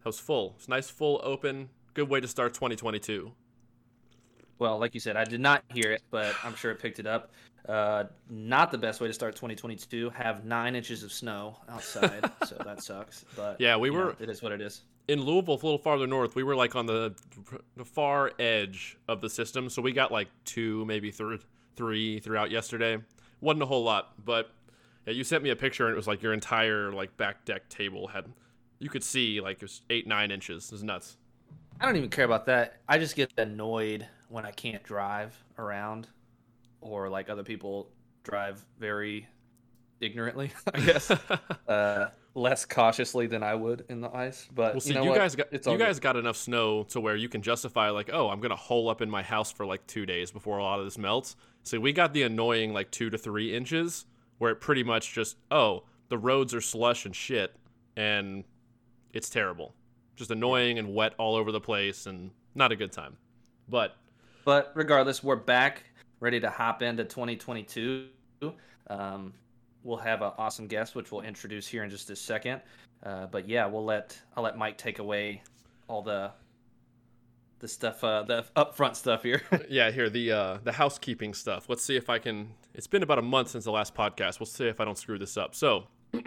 That was full. It's nice, full, open. Good way to start 2022. Well, like you said, I did not hear it, but I'm sure it picked it up. Uh, not the best way to start 2022. Have nine inches of snow outside, so that sucks. But Yeah, we were- know, it is what it is. in Louisville, a little farther north, we were like on the the far edge of the system, so we got like two, maybe three, three throughout yesterday. wasn't a whole lot, but yeah, you sent me a picture and it was like your entire like back deck table had you could see like it was eight nine inches. It was nuts. I don't even care about that. I just get annoyed when I can't drive around, or like other people drive very ignorantly. I guess uh, less cautiously than I would in the ice. But Well, see, you, you, know what? guys got It's you good. guys got enough snow to where you can justify like, oh, I'm gonna hole up in my house for like two days before a lot of this melts. So we got the annoying like two to three inches where it pretty much just, oh, the roads are slush and shit, and it's terrible, just annoying and wet all over the place, and not a good time. But But regardless, we're back, ready to hop into 2022. Um, we'll have an awesome guest, which we'll introduce here in just a second. Uh, but yeah, we'll let I'll let Mike take away all the the stuff, uh, the upfront stuff here. yeah, here the uh, the housekeeping stuff. Let's see if I can. It's been about a month since the last podcast. We'll see if I don't screw this up. So,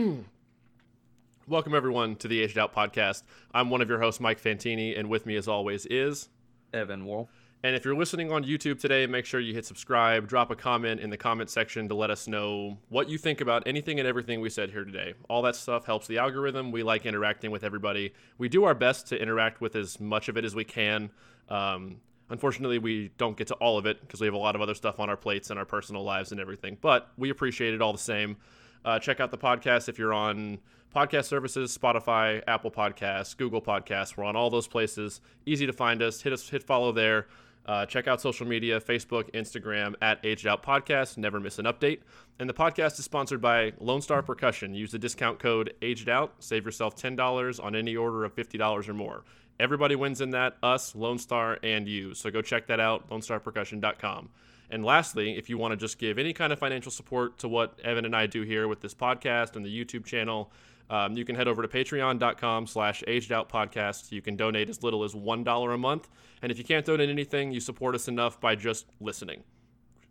welcome everyone to the Aged Out podcast. I'm one of your hosts, Mike Fantini, and with me, as always, is. Evan Worrell. And if you're listening on YouTube today, make sure you hit subscribe, drop a comment in the comment section to let us know what you think about anything and everything we said here today. All that stuff helps the algorithm. We like interacting with everybody. We do our best to interact with as much of it as we can. Um, unfortunately, we don't get to all of it because we have a lot of other stuff on our plates and our personal lives and everything, but we appreciate it all the same. Uh, check out the podcast if you're on podcast services spotify apple podcasts google podcasts we're on all those places easy to find us hit us hit follow there uh, check out social media Facebook, Instagram at Aged Out Podcast. Never miss an update. And the podcast is sponsored by Lone Star Percussion. Use the discount code Aged Out. Save yourself $10 on any order of $50 or more. Everybody wins in that us, Lone Star, and you. So go check that out, lonestarpercussion.com. And lastly, if you want to just give any kind of financial support to what Evan and I do here with this podcast and the YouTube channel, um, you can head over to patreon.com slash aged out podcast. You can donate as little as $1 a month. And if you can't donate anything, you support us enough by just listening,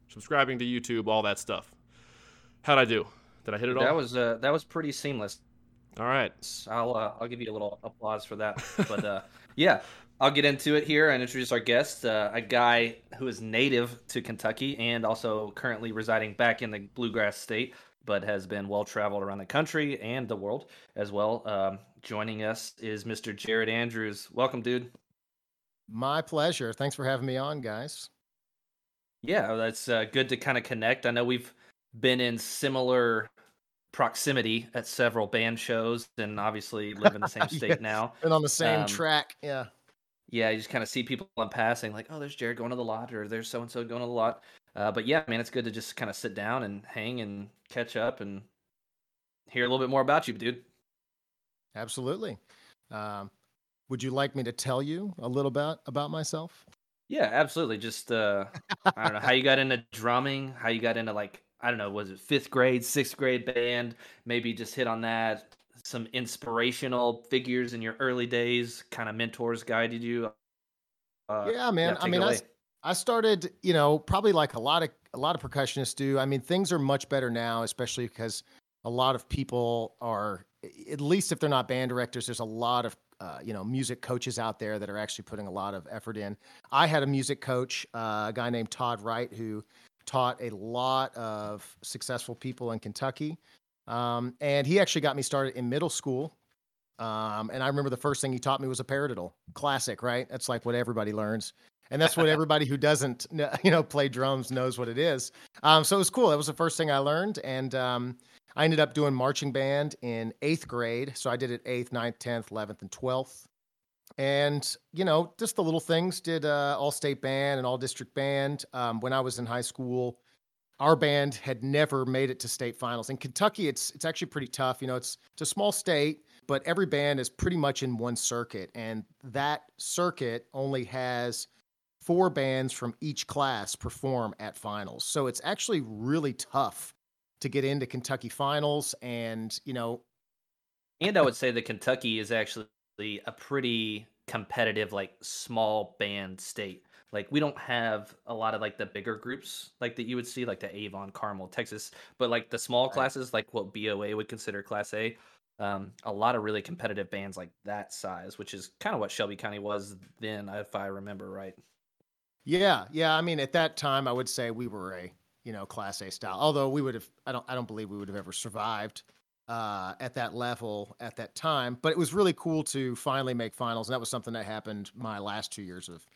subscribing to YouTube, all that stuff. How'd I do? Did I hit it all? That was uh, that was pretty seamless. all right. I'll uh, I'll give you a little applause for that. But uh, yeah, I'll get into it here and introduce our guest, uh, a guy who is native to Kentucky and also currently residing back in the Bluegrass State, but has been well traveled around the country and the world as well. Um, joining us is Mr. Jared Andrews. Welcome, dude. My pleasure. Thanks for having me on, guys. Yeah, that's uh, good to kind of connect. I know we've been in similar proximity at several band shows and obviously live in the same state Yeah. now. And on the same Um, track. Yeah. Yeah, you just kind of see people in passing, like, oh, there's Jared going to the lot, or there's so and so going to the lot. Uh, but yeah, man, it's good to just kind of sit down and hang and catch up and hear a little bit more about you, dude. Absolutely. Um, would you like me to tell you a little bit about myself? Yeah, absolutely. Just uh, I don't know how you got into drumming, how you got into like I don't know, was it fifth grade, sixth grade band? Maybe just hit on that. Some inspirational figures in your early days, kind of mentors guided you. Uh, yeah, man. I mean, I, I started, you know, probably like a lot of a lot of percussionists do. I mean, things are much better now, especially because a lot of people are, at least if they're not band directors, there's a lot of uh, you know music coaches out there that are actually putting a lot of effort in. I had a music coach, uh, a guy named Todd Wright, who taught a lot of successful people in Kentucky, um, and he actually got me started in middle school. Um, and I remember the first thing he taught me was a paradiddle, classic, right? That's like what everybody learns. And that's what everybody who doesn't you know play drums knows what it is. Um, so it was cool. That was the first thing i learned. And um, i ended up doing marching band in eighth grade. So i did it eighth ninth 10th 11th and 12th and you know just the little things did uh, all state band and all district band um, when i was in high school our band had never made it to state finals in kentucky it's it's actually pretty tough you know it's it's a small state but every band is pretty much in one circuit and that circuit only has four bands from each class perform at finals. So it's actually really tough to get into Kentucky finals. And, you know, And I would say that Kentucky is actually a pretty competitive, like small band state. Like we don't have a lot of like the bigger groups like that you would see, like the Avon, Carmel, Texas, but like the small Right. classes, like what BOA would consider Class A. Um, a lot of really competitive bands like that size, which is kind of what Shelby County was then, if I remember right. Yeah, yeah. I mean, at that time, I would say we were a you know class A style. Although we would have, I don't, I don't believe we would have ever survived uh, at that level at that time. But it was really cool to finally make finals, and that was something that happened my last two years of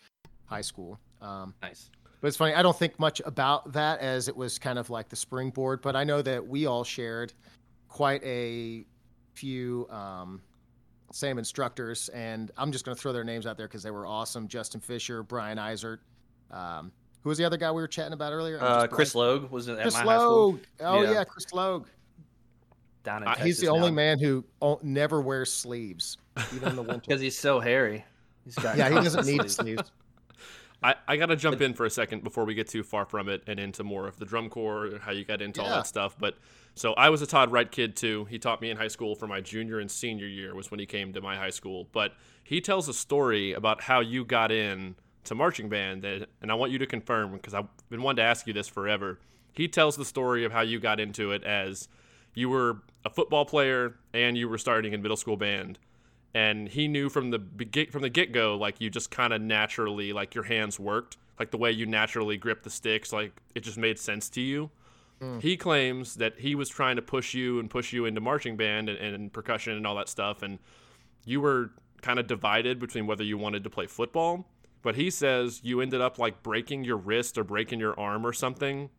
high school. Um, Nice. but it's funny. I don't think much about that as it was kind of like the springboard. But I know that we all shared quite a few um, same instructors, and I'm just going to throw their names out there because they were awesome. Justin Fisher, Brian Eisert. Um, who was the other guy we were chatting about earlier? Uh, Chris blanking. Logue was at Chris my high school Logue. Oh Yeah. yeah. Chris Logue. down in Uh, Texas He's the only man who o- never wears sleeves, even in the winter. because he's so hairy. He's got yeah, he doesn't constant need sleeves. I, I got to jump in for a second before we get too far from it and into more of the drum corps, how you got into all that stuff. But so I was a Todd Wright kid too. He taught me in high school for my junior and senior year was when he came to my high school. But he tells a story about how you got in to marching band, that, and I want you to confirm because I've been wanting to ask you this forever. He tells the story of how you got into it as you were a football player and you were starting in middle school band and he knew from the from the get go like you just kind of naturally like your hands worked like the way you naturally grip the sticks like it just made sense to you. Hmm. He claims that he was trying to push you and push you into marching band and, and percussion and all that stuff, and you were kind of divided between whether you wanted to play football. But he says you ended up like breaking your wrist or breaking your arm or something.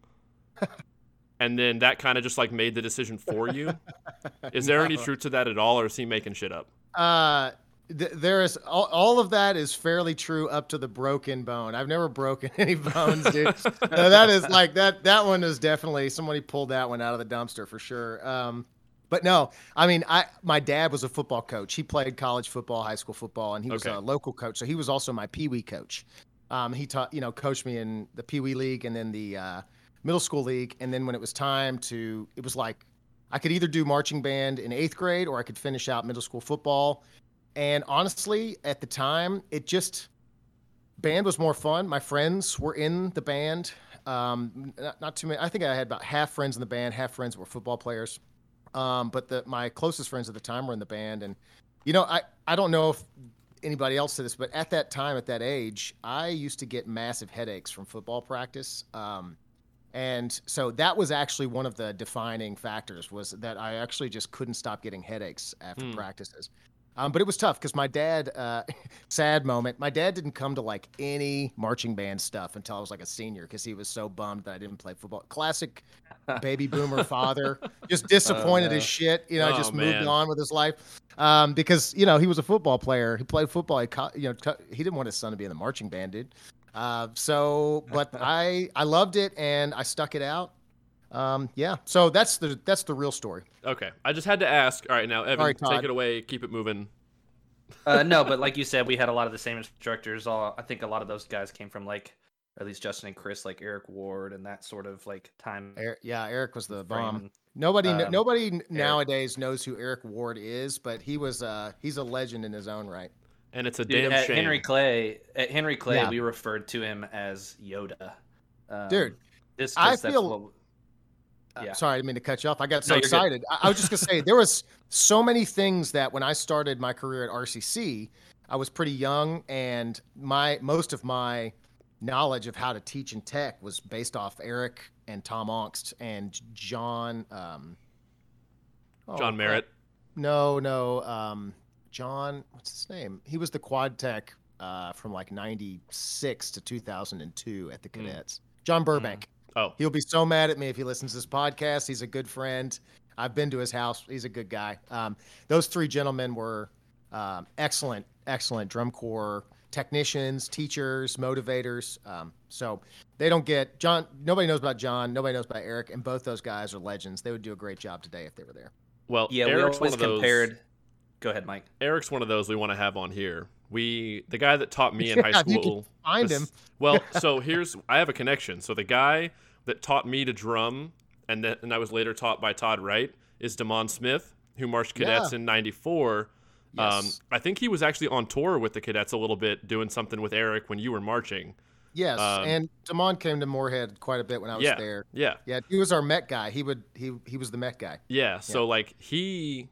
and then that kind of just like made the decision for you. Is there any truth to that at all, or is he making shit up? Uh, th- there is all, all of that is fairly true up to the broken bone. I've never broken any bones, dude. no, that is like that. That one is definitely somebody pulled that one out of the dumpster for sure. Um, but no, I mean, I my dad was a football coach. He played college football, high school football, and he was Okay. a local coach. So he was also my pee wee coach. Um, he taught, you know, coached me in the pee wee league and then the uh, middle school league. And then when it was time to, it was like I could either do marching band in eighth grade or I could finish out middle school football. And honestly, at the time, it just band was more fun. My friends were in the band. Um, not, not too many. I think I had about half friends in the band, half friends were football players. Um, but the my closest friends at the time were in the band, and you know, I I don't know if anybody else did this, but at that time, at that age, I used to get massive headaches from football practice. Um, and so that was actually one of the defining factors was that I actually just couldn't stop getting headaches after Hmm. practices. Um, but it was tough because my dad, uh, sad moment, my dad didn't come to like any marching band stuff until I was like a senior because he was so bummed that I didn't play football. Classic baby boomer father, just disappointed no. as shit, you know, Oh, just man. moved on with his life. Um, because, you know, he was a football player. He played football. He, co- you know, co- he didn't want his son to be in the marching band, dude. Uh, so, but I, I loved it and I stuck it out. Um, yeah. So that's the, that's the real story. Okay, I just had to ask. All right, now Evan, Sorry, take it away. Keep it moving. uh, no, but like you said, we had a lot of the same instructors. All I think a lot of those guys came from like, or at least Justin and Chris, like Eric Ward and that sort of like time. Eric, yeah, Eric was the frame bomb. and- Nobody, Um, nobody n- nowadays knows who Eric Ward is, but he was, uh, he's a legend in his own right. And it's a Dude, damn at shame. Henry Clay, at Henry Clay, Yeah. we referred to him as Yoda. Um, Dude, just I 'cause that's feel- what- Uh, Yeah. sorry, I didn't mean to cut you off. I got so you're excited. I, I was just gonna say there was so many things that when I started my career at RCC, I was pretty young, and my most of my knowledge of how to teach in tech was based off Eric and Tom Aungst and John. Um, oh, John crap. Merritt. No, no. Um, John, what's his name? He was the quad tech uh, from like '96 to 2002 at the Hmm. cadets. John Burbank. Oh, He'll be so mad at me if he listens to this podcast. He's a good friend. I've been to his house. He's a good guy. Um, those three gentlemen were um, excellent, excellent drum corps technicians, teachers, motivators. Um, so they don't get John. Nobody knows about John. Nobody knows about Eric. And both those guys are legends. They would do a great job today if they were there. well, yeah, we Eric's one always of those. compared. Go ahead, Mike. Eric's one of those we want to have on here. We, the guy that taught me in Yeah, high you can school. find this- him. Well, so here's I have a connection. So the guy that taught me to drum, and then and I was later taught by Todd Wright, is Damon Smith, who marched cadets Yeah. in '94. Um, Yes. I think he was actually on tour with the cadets a little bit, doing something with Eric when you were marching. yes, um, and Damon came to Morehead quite a bit when I was Yeah. there. Yeah, Yeah, he was our Met guy. He would he he was the Met guy. yeah. So like he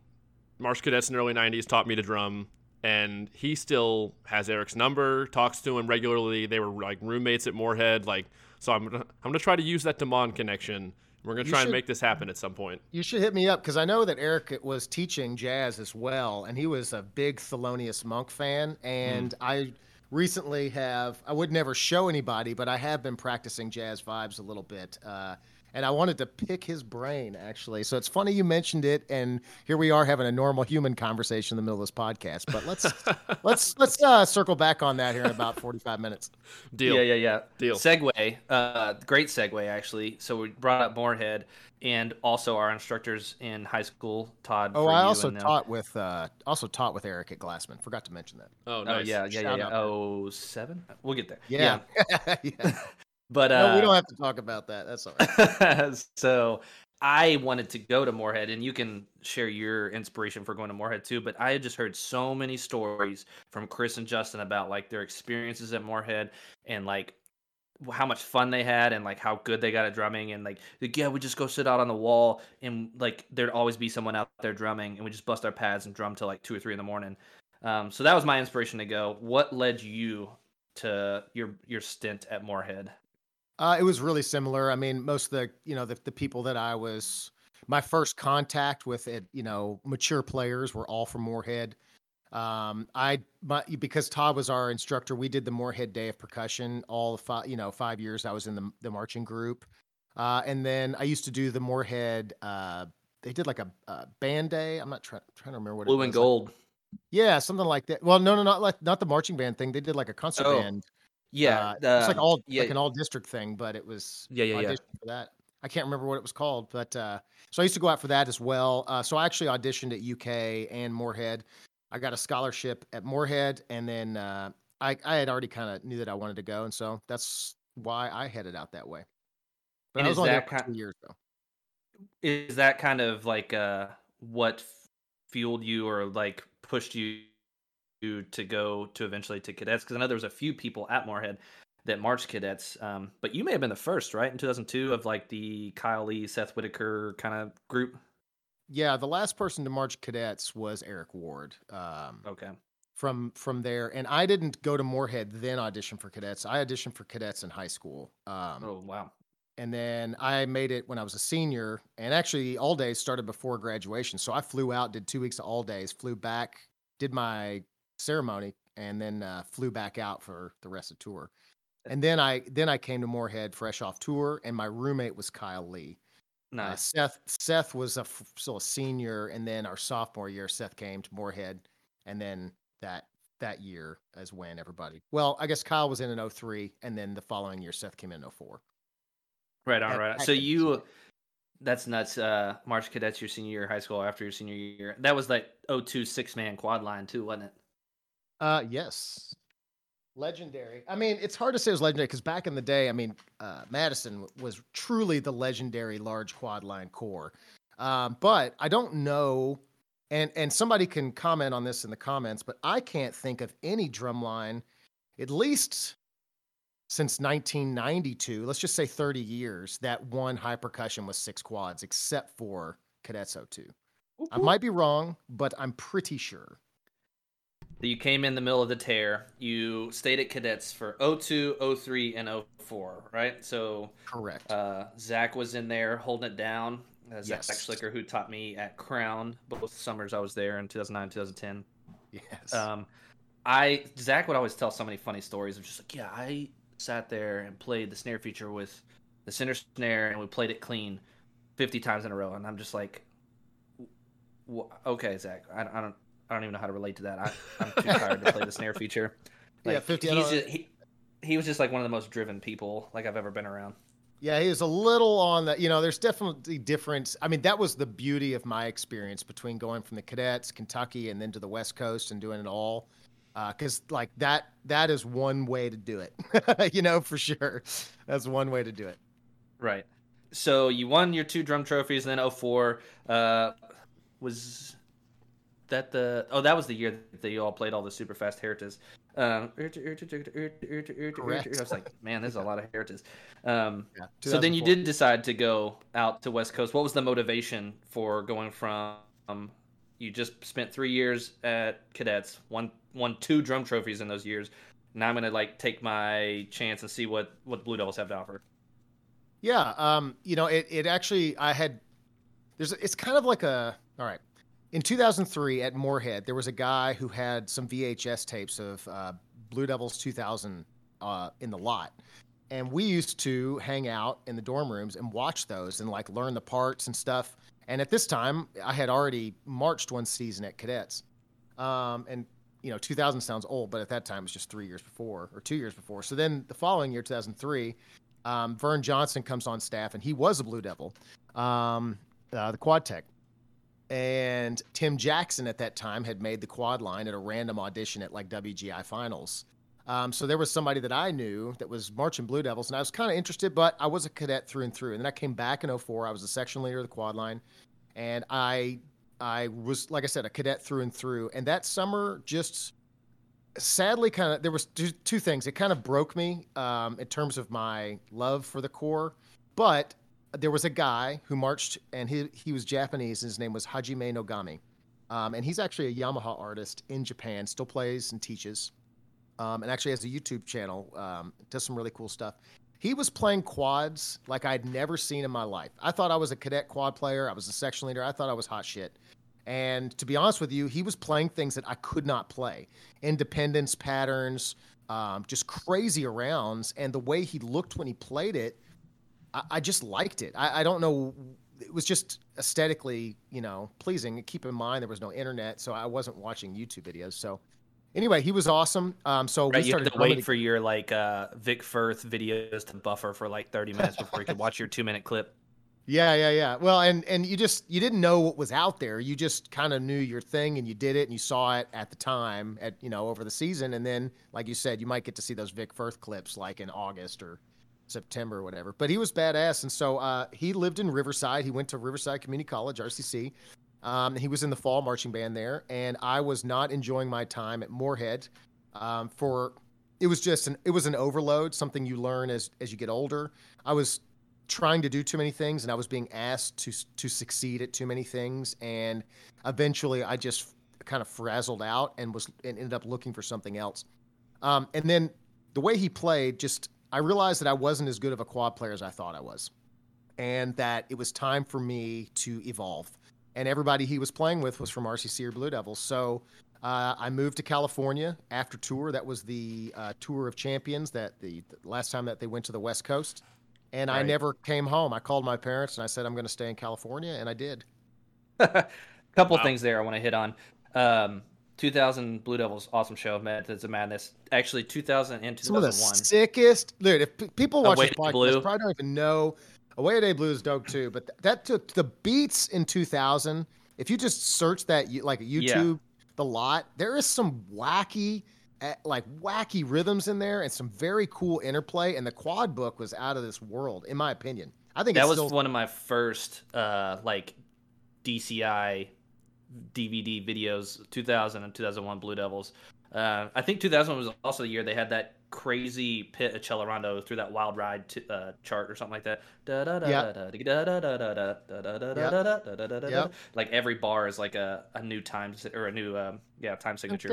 marched cadets in the early '90s, taught me to drum, and he still has Eric's number, talks to him regularly. They were like roommates at Morehead. Like, so I'm gonna I'm gonna try to use that Damon connection. We're gonna try and make this happen at some point. You should hit me up because I know that Eric was teaching jazz as well, and he was a big Thelonious Monk fan. And I recently have, I would never show anybody, but I have been practicing jazz vibes a little bit. Uh, and I wanted to pick his brain actually. So it's funny you mentioned it, and here we are having a normal human conversation in the middle of this podcast. But let's let's let's uh, circle back on that here in about forty five minutes. Deal. Yeah, yeah, yeah. Deal. Segue, uh, great segue actually. So we brought up Morehead, and also our instructors in high school, Todd. Oh, I also taught with uh, also taught with Eric at Glassmen. Forgot to mention that. Oh, Oh nice. yeah, yeah, yeah, Shout yeah. out. Oh seven. We'll get there. Yeah, yeah. But uh, we don't have to talk about that. That's all right. so I wanted to go to Morehead, and you can share your inspiration for going to Morehead too. But I had just heard so many stories from Chris and Justin about like their experiences at Morehead and like how much fun they had and like how good they got at drumming and like, like yeah we just go sit out on the wall and like there'd always be someone out there drumming and we just bust our pads and drum till like two or three in the morning um, so that was my inspiration to go what led you to your your stint at morehead Uh, it was really similar. I mean, most of the you know the, the people that I was my first contact with it, you know, mature players were all from Morehead. Um, I my, because Todd was our instructor, we did the Morehead Day of Percussion all the five you know five years I was in the the marching group, uh, and then I used to do the Morehead. Uh, they did like a, a band day. I'm not trying trying to remember what blue it was. and gold Yeah, something like that. Well, no, no, not like not the marching band thing. They did like a concert Oh, band. Yeah Uh, it's like all yeah like an all district thing, but it was Yeah, yeah, yeah. for that. I can't remember what it was called, but uh, so I used to go out for that as well. Uh, so I actually auditioned at UK and Morehead. I got a scholarship at Morehead, and then uh, I I had already kind of knew that I wanted to go, and so that's why I headed out that way. But And I was only there that for ki- two years though. is that kind of like uh what fueled you or like pushed you to go to eventually to cadets because i know there was a few people at morehead that marched cadets um, but you may have been the first right in 2002 of like the kyle lee seth whitaker kind of group Yeah, the last person to march cadets was Eric Ward. Um, okay from from there, and I didn't go to Morehead then audition for cadets. I auditioned for cadets in high school. Um, oh wow and then I made it when I was a senior. And actually, all days started before graduation, so I flew out, did two weeks of all days, flew back, did my ceremony, and then uh, flew back out for the rest of the tour. And then I then I came to Morehead fresh off tour, and my roommate was Kyle Lee. Uh, Seth Seth was a f- still a senior, and then our sophomore year, Seth came to Morehead, and then that that year is when everybody. Well, I guess Kyle was in an 03, and then the following year, Seth came in 04. right on at- right on. at so cadets, you that's nuts uh march cadets your senior year of high school after your senior year that was like 02 six man quad line too wasn't it Uh, yes. Legendary. I mean, it's hard to say it was legendary because back in the day, I mean, uh, Madison was truly the legendary large quad line core. Um, but I don't know, and and somebody can comment on this in the comments, but I can't think of any drumline, at least since 1992. Let's just say 30 years that one high percussion was six quads, except for Cadets 02. I might be wrong, but I'm pretty sure. That you came in the middle of the tear. You stayed at cadets for 02, 03, and 04, right? So Correct. uh, Zach was in there holding it down. Uh, Zach Yes. Schlicker, who taught me at Crown both summers I was there in 2009, 2010. yes. Um, I Zach would always tell so many funny stories of just like, yeah, I sat there and played the snare feature with the center snare, and we played it clean 50 times in a row, and I'm just like, w- okay, Zach, I, I don't, I don't even know how to relate to that. I, I'm too tired to play the snare feature. Yeah, 50 He's just, he, he was just like one of the most driven people like I've ever been around. Yeah, he was a little on the, you know, there's definitely difference. I mean, that was the beauty of my experience between going from the cadets, Kentucky, and then to the West Coast and doing it all. Because like that, that is one way to do it, you know, for sure. That's one way to do it. Right. So you won your two drum trophies, and then 04 uh, was that the oh that was the year that you all played all the super fast heritage. Um, I was like, man, there's a lot of heritage. Um, Yeah, so then you did decide to go out to West Coast. What was the motivation for going from? Um, you just spent three years at cadets, won won two drum trophies in those years. Now I'm gonna like take my chance and see what what Blue Devils have to offer. Yeah, um, you know, it, it actually I had there's it's kind of like a all right. In 2003 at Morehead, there was a guy who had some VHS tapes of uh, Blue Devils 2000 uh, in the lot, and we used to hang out in the dorm rooms and watch those and like learn the parts and stuff. And at this time, I had already marched one season at cadets, um, and you know, 2000 sounds old, but at that time it was just three years before or two years before. So then the following year, 2003 um, Vern Johnson comes on staff, and he was a Blue Devil, um, uh, the quad tech. And Tim Jackson at that time had made the quad line at a random audition at like WGI finals. Um, so there was somebody that I knew that was marching Blue Devils, and I was kind of interested, but I was a cadet through and through. And then I came back in 04. I was the section leader of the quad line, and I I was like I said a cadet through and through. And that summer just sadly kind of there was two, two things it kind of broke me um, in terms of my love for the corps but there was a guy who marched and he, he was japanese his name was hajime nogami. Um, and he's actually a yamaha artist in japan still plays and teaches um, and actually has a youtube channel um, does some really cool stuff. He was playing quads like i'd never seen in my life. I thought i was a cadet quad player. I was a section leader. I thought i was hot shit. And to be honest with you, he was playing things that I could not play. Independence patterns, um, just crazy arounds. And the way he looked when he played it, I, I just liked it. I, I don't know. It was just aesthetically, you know, pleasing. Keep in mind, there was no internet, so I wasn't watching YouTube videos. So, anyway, he was awesome. Um, so Right, we you started had to wait for your like uh, Vic Firth videos to buffer for like 30 minutes before you could watch your two minute clip. Yeah, yeah, yeah. Well, and and you just you didn't know what was out there. You just kind of knew your thing and you did it and you saw it at the time at you know over the season and then like you said, you might get to see those Vic Firth clips like in August or September or whatever. But he was badass and so uh, he lived in Riverside. He went to Riverside Community College, RCC. Um, he was in the fall marching band there and I was not enjoying my time at Morehead um, for it was just an it was an overload, something you learn as as you get older. I was trying to do too many things and I was being asked to to succeed at too many things and eventually I just kind of frazzled out and was and ended up looking for something else. Um, and then the way he played just I realized that I wasn't as good of a quad player as I thought I was. And that it was time for me to evolve. And everybody he was playing with was from RCC or Blue Devils. So uh, I moved to California after tour. That was the uh, tour of champions that the, the last time that they went to the West Coast and I never came home. I called my parents and I said I'm going to stay in California, and I did. A couple Wow. things there I want to hit on. Um, 2000 Blue Devils, awesome show, of Methods of Madness. Actually, 2000 and Some of the sickest, dude. If people watch Away this podcast, Blue. probably don't even know. Away of Day Blue is dope too, but th- that took the beats in 2000. If you just search that, like YouTube, the lot, there is some wacky, eh, like wacky rhythms in there, and some very cool interplay. And the quad book was out of this world, in my opinion. I think that was still one of my first uh, like DCI DVD videos, 2000 and 2001 Blue Devils. Uh, I think 2000 was also the year they had that crazy pit of Celerando through that wild ride t- uh, chart or something like that. Yeah. Like every bar is like a, a new time or a new um, yeah time signature.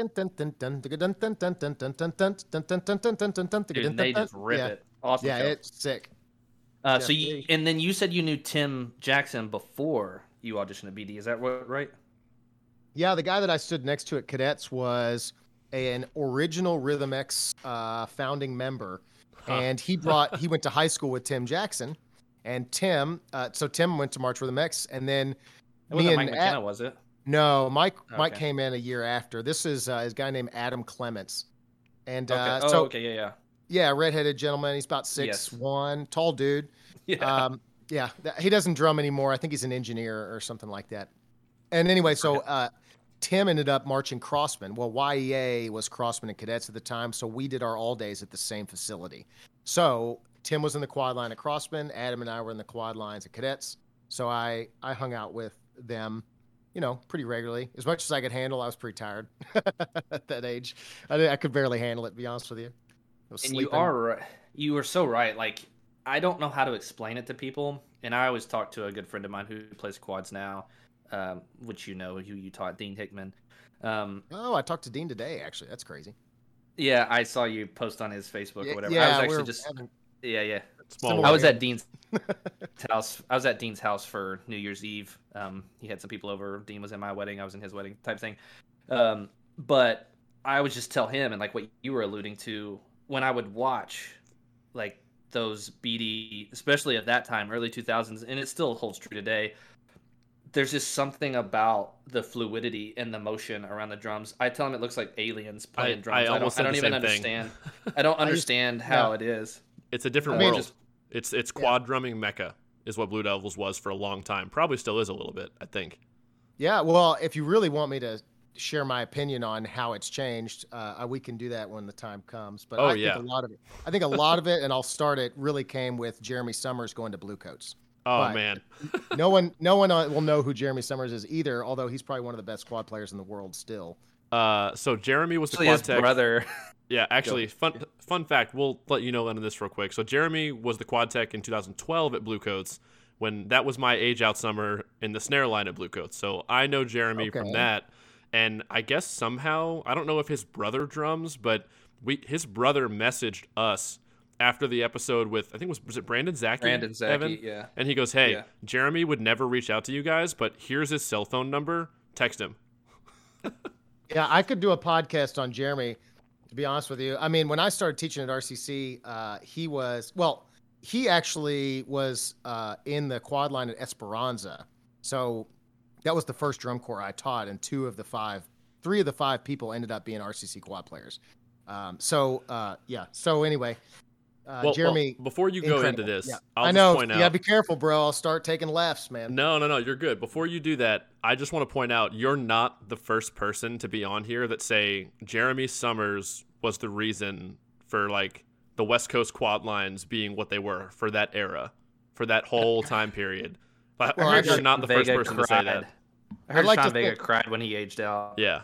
Dude, they just rip yeah. it. Awesome. Yeah, show. it's sick. Uh, yeah, so you, and then you said you knew Tim Jackson before you auditioned at BD. Is that what right? Yeah, the guy that I stood next to at Cadets was an original Rhythm X uh, founding member, Huh. and he brought he went to high school with Tim Jackson, and Tim. Uh, so Tim went to March Rhythm X, and then It me and Mike McKenna, Ad- was it? no, Mike Mike came in a year after. This is uh, his guy named Adam Clements, and Okay. uh, oh, so okay, yeah, yeah. yeah, redheaded gentleman. He's about six Yes. one, tall dude. Yeah. Um, yeah, he doesn't drum anymore. I think he's an engineer or something like that. And anyway, so uh, Tim ended up marching Crossmen. Well, YEA was Crossmen and cadets at the time, so we did our all days at the same facility. So Tim was in the quad line at Crossmen. Adam and I were in the quad lines at cadets. So I I hung out with them, you know, pretty regularly. As much as I could handle, I was pretty tired at that age. I, I could barely handle it. To be honest with you. And you are you are so right. Like I don't know how to explain it to people, and I always talk to a good friend of mine who plays quads now, um, which you know who you taught, Dean Hickman. Um, Oh, I talked to Dean today. Actually, that's crazy. yeah, I saw you post on his Facebook Yeah, or whatever. yeah, I was actually just having- yeah, yeah. Small I was at Dean's house. I was at Dean's house for New Year's Eve. Um, he had some people over. Dean was in my wedding. I was in his wedding, type thing. Um, but I would just tell him, and like what you were alluding to, when I would watch, like those BD, especially at that time, early two thousands, and it still holds true today. There's just something about the fluidity and the motion around the drums. I tell him it looks like aliens playing I drums. I, almost don't, I said don't even thing. understand. I don't I used- understand how yeah. it is. It's a different I mean, world. just- it's it's Yeah. quad drumming mecca is what Blue Devils was for a long time. Probably still is a little bit. I think. Yeah, well, if you really want me to share my opinion on how it's changed, uh, we can do that when the time comes. But Oh, I yeah. think a lot of it, I think a lot of it, and I'll start it, really came with Jeremy Summers going to Bluecoats. Oh But- man, No one, no one uh, will know who Jeremy Summers is either, although he's probably one of the best quad players in the world still. uh, so Jeremy was the quad his tech. brother. Yeah, actually, fun fun fact. We'll let you know into this real quick. So Jeremy was the quad tech in 2012 at Bluecoats when that was my age out summer in the snare line at Bluecoats. So I know Jeremy from that, and I guess somehow I don't know if his brother drums, but we his brother messaged us after the episode with I think it was was it Brandon Zaki Brandon Zaki, Evan? yeah. and he goes, "Hey, Yeah. Jeremy would never reach out to you guys, but here's his cell phone number. Text him." Yeah, I could do a podcast on Jeremy. To be honest with you, I mean, when I started teaching at RCC, uh, he was well. He actually was uh, in the quad line at Esperanza, so that was the first drum corps I taught, and two of the five, three of the five people ended up being RCC quad players. Um, so uh, yeah. So anyway, uh, well, well, Jeremy, before you go into this, Yeah. I'll I just know. point out. Yeah, be careful, bro. I'll start taking laughs, man. No, no, no, you're good. Before you do that, I just want to point out you're not the first person to be on here that say Jeremy Summers was the reason for like the West Coast quad lines being what they were for that era, for that whole time period. But Well, I I heard you're got- not the first Vega person to say that. I heard I'd like Sean Vega think- cried when he aged out. Yeah.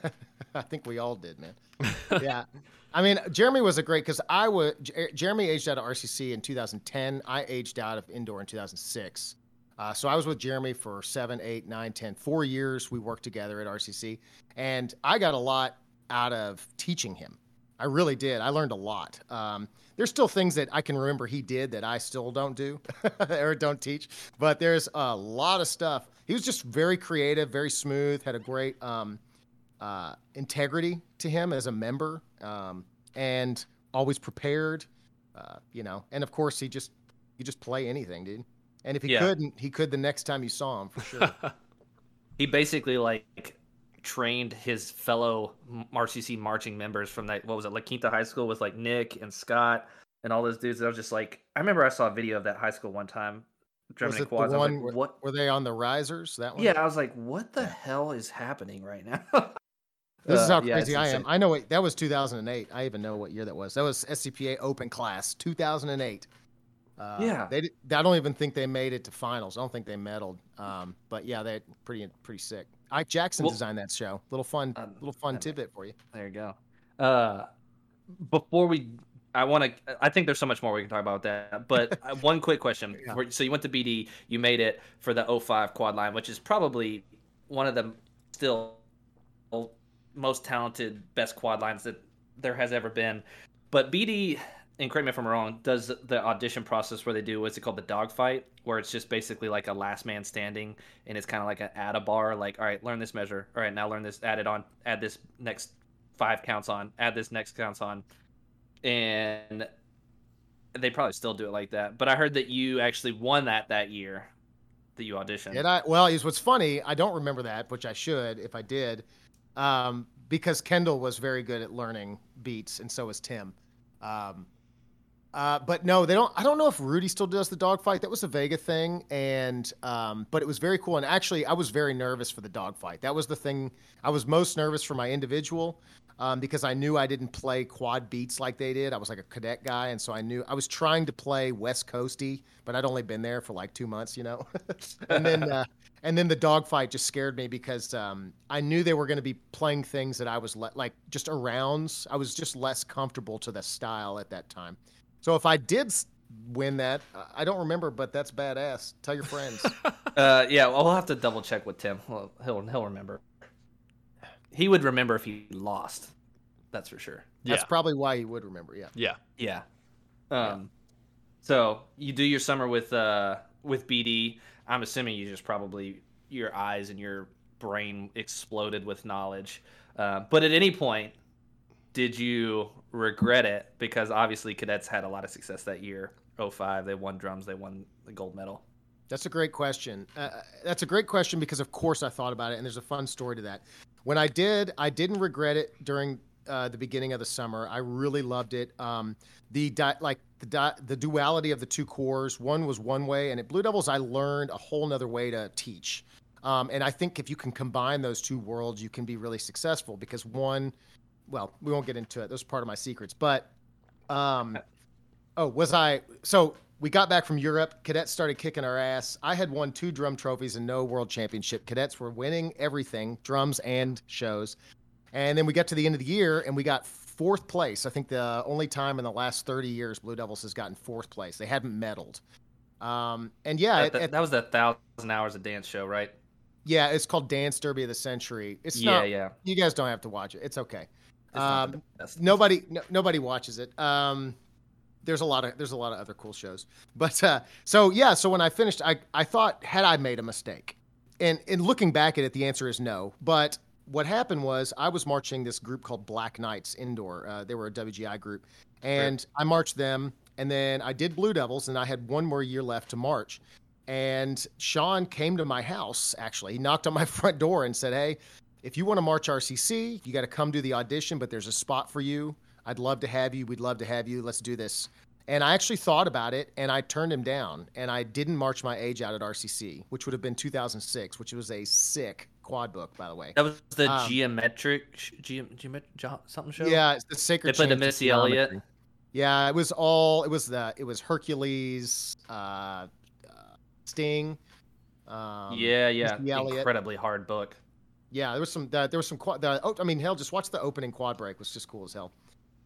I think we all did, man. yeah. I mean, Jeremy was a great because I was J- Jeremy aged out of RCC in 2010. I aged out of indoor in 2006. Uh, so I was with Jeremy for seven, eight, nine, ten, four years. We worked together at RCC, and I got a lot out of teaching him. I really did. I learned a lot. Um, there's still things that I can remember he did that I still don't do or don't teach, but there's a lot of stuff. He was just very creative, very smooth, had a great um, uh, integrity to him as a member, um, and always prepared. Uh, you know, and of course he just he just play anything, dude. And if he Yeah. couldn't, he could the next time you saw him for sure. He basically like trained his fellow M- RCC marching members from that. What was it, La Quinta High School with like Nick and Scott and all those dudes. I was just like, I remember I saw a video of that high school one time. Drumming Was in it the quads. I was one like, what? Were they on the risers? That one? Yeah, I was like, what the hell is happening right now? This is Uh, how yeah, crazy I am. I know what that was 2008. I even know what year that was. That was SCPA Open Class 2008. Uh, Yeah. they. I don't even think they made it to finals. I don't think they medaled. Um, but yeah, they pretty pretty sick. Ike Jackson Well- designed that show. Little fun, Um, little fun tidbit for you. There you go. Uh, before we, I want to. I think there's so much more we can talk about that. But uh, one quick question. Yeah. So you went to BD. You made it for the 05 quad line, which is probably one of the still most talented, best quad lines that there has ever been. But BD, and correct me if I'm wrong, does the audition process where they do what's it called the dogfight, where it's just basically like a last man standing, and it's kind of like an add a bar, like all right, learn this measure, all right, now learn this, add it on, add this next five counts on, add this next counts on, and they probably still do it like that. But I heard that you actually won that that year that you auditioned. Did I? Well, is what's funny. I don't remember that, which I should if I did, um, because Kendall was very good at learning beats, and so was Tim. Um, Uh, but no, they don't. I don't know if Rudy still does the dogfight. That was a Vega thing, and um, but it was very cool. And actually, I was very nervous for the dogfight. That was the thing I was most nervous for my individual um, because I knew I didn't play quad beats like they did. I was like a cadet guy, and so I knew I was trying to play West Coasty, but I'd only been there for like two months, you know. and then uh, and then the dogfight just scared me because um, I knew they were going to be playing things that I was le- like just arounds. I was just less comfortable to the style at that time. So if I did win that, I don't remember, but that's badass. Tell your friends. uh, yeah, well, we'll have to double check with Tim. Well, he'll he'll remember. He would remember if he lost. That's for sure. That's probably why he would remember. Yeah. Yeah. Yeah. Um, so you do your summer with uh with BD. I'm assuming you just probably your eyes and your brain exploded with knowledge. Uh, but at any point, did you regret it? Because obviously cadets had a lot of success that year. 05, they won drums, they won the gold medal. That's a great question. Uh, that's a great question because, of course, I thought about it, and there's a fun story to that. When I did, I didn't regret it during uh, the beginning of the summer. I really loved it. Um, the di- like the di- the duality of the two cores. One was one way, and at Blue Devils, I learned a whole nother way to teach. Um, and I think if you can combine those two worlds, you can be really successful because one, well, we won't get into it. Those are part of my secrets, but um, oh, was I so? we got back from Europe. Cadets started kicking our ass. I had won two drum trophies and no world championship. Cadets were winning everything, drums and shows. And then we got to the end of the year and we got fourth place. I think the only time in the last 30 years Blue Devils has gotten fourth place. They hadn't medaled. Um, and yeah, that, that, that was the thousand hours of dance show, right? Yeah, it's called Dance Derby of the Century. It's yeah, not, yeah. You guys don't have to watch it. It's okay. It's um, nobody, no, nobody watches it. Um, there's a lot of there's a lot of other cool shows. But uh, so yeah, so when I finished, I I thought had I made a mistake, and in looking back at it, the answer is no. But what happened was I was marching this group called Black Knights Indoor. Uh, they were a WGI group, and sure. I marched them, and then I did Blue Devils, and I had one more year left to march. And Sean came to my house. Actually, he knocked on my front door and said, "Hey, if you want to march RCC, you got to come do the audition, but there's a spot for you." I'd love to have you. We'd love to have you. Let's do this. And I actually thought about it and I turned him down and I didn't march my age out at RCC, which would have been 2006, which was a sick quad book, by the way. That was the um, geometric, ge- geometric something show? Yeah, it's the Sacred They played the Missy Elliott. Yeah, it was all, it was the, it was Hercules, uh, uh Sting. Um, yeah, yeah. Incredibly hard book. Yeah, there was some, uh, there was some quad, the, oh, I mean, hell, just watch the opening quad break. It was just cool as hell.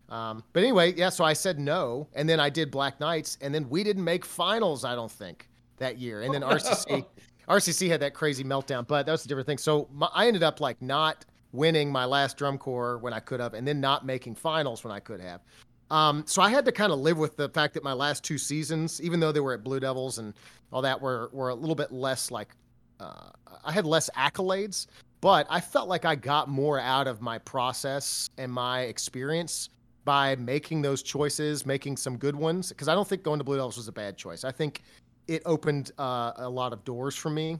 Um, but anyway, yeah, so I said no, and then I did Black Knights, and then we didn't make finals, I don't think, that year. And then RCC, RCC had that crazy meltdown, but that was a different thing. So my, I ended up like not winning my last drum corps when I could have, and then not making finals when I could have. Um, so I had to kind of live with the fact that my last two seasons, even though they were at Blue Devils and all that, were were a little bit less like uh, I had less accolades, but I felt like I got more out of my process and my experience by making those choices, making some good ones. Because I don't think going to Blue Devils was a bad choice. I think it opened uh, a lot of doors for me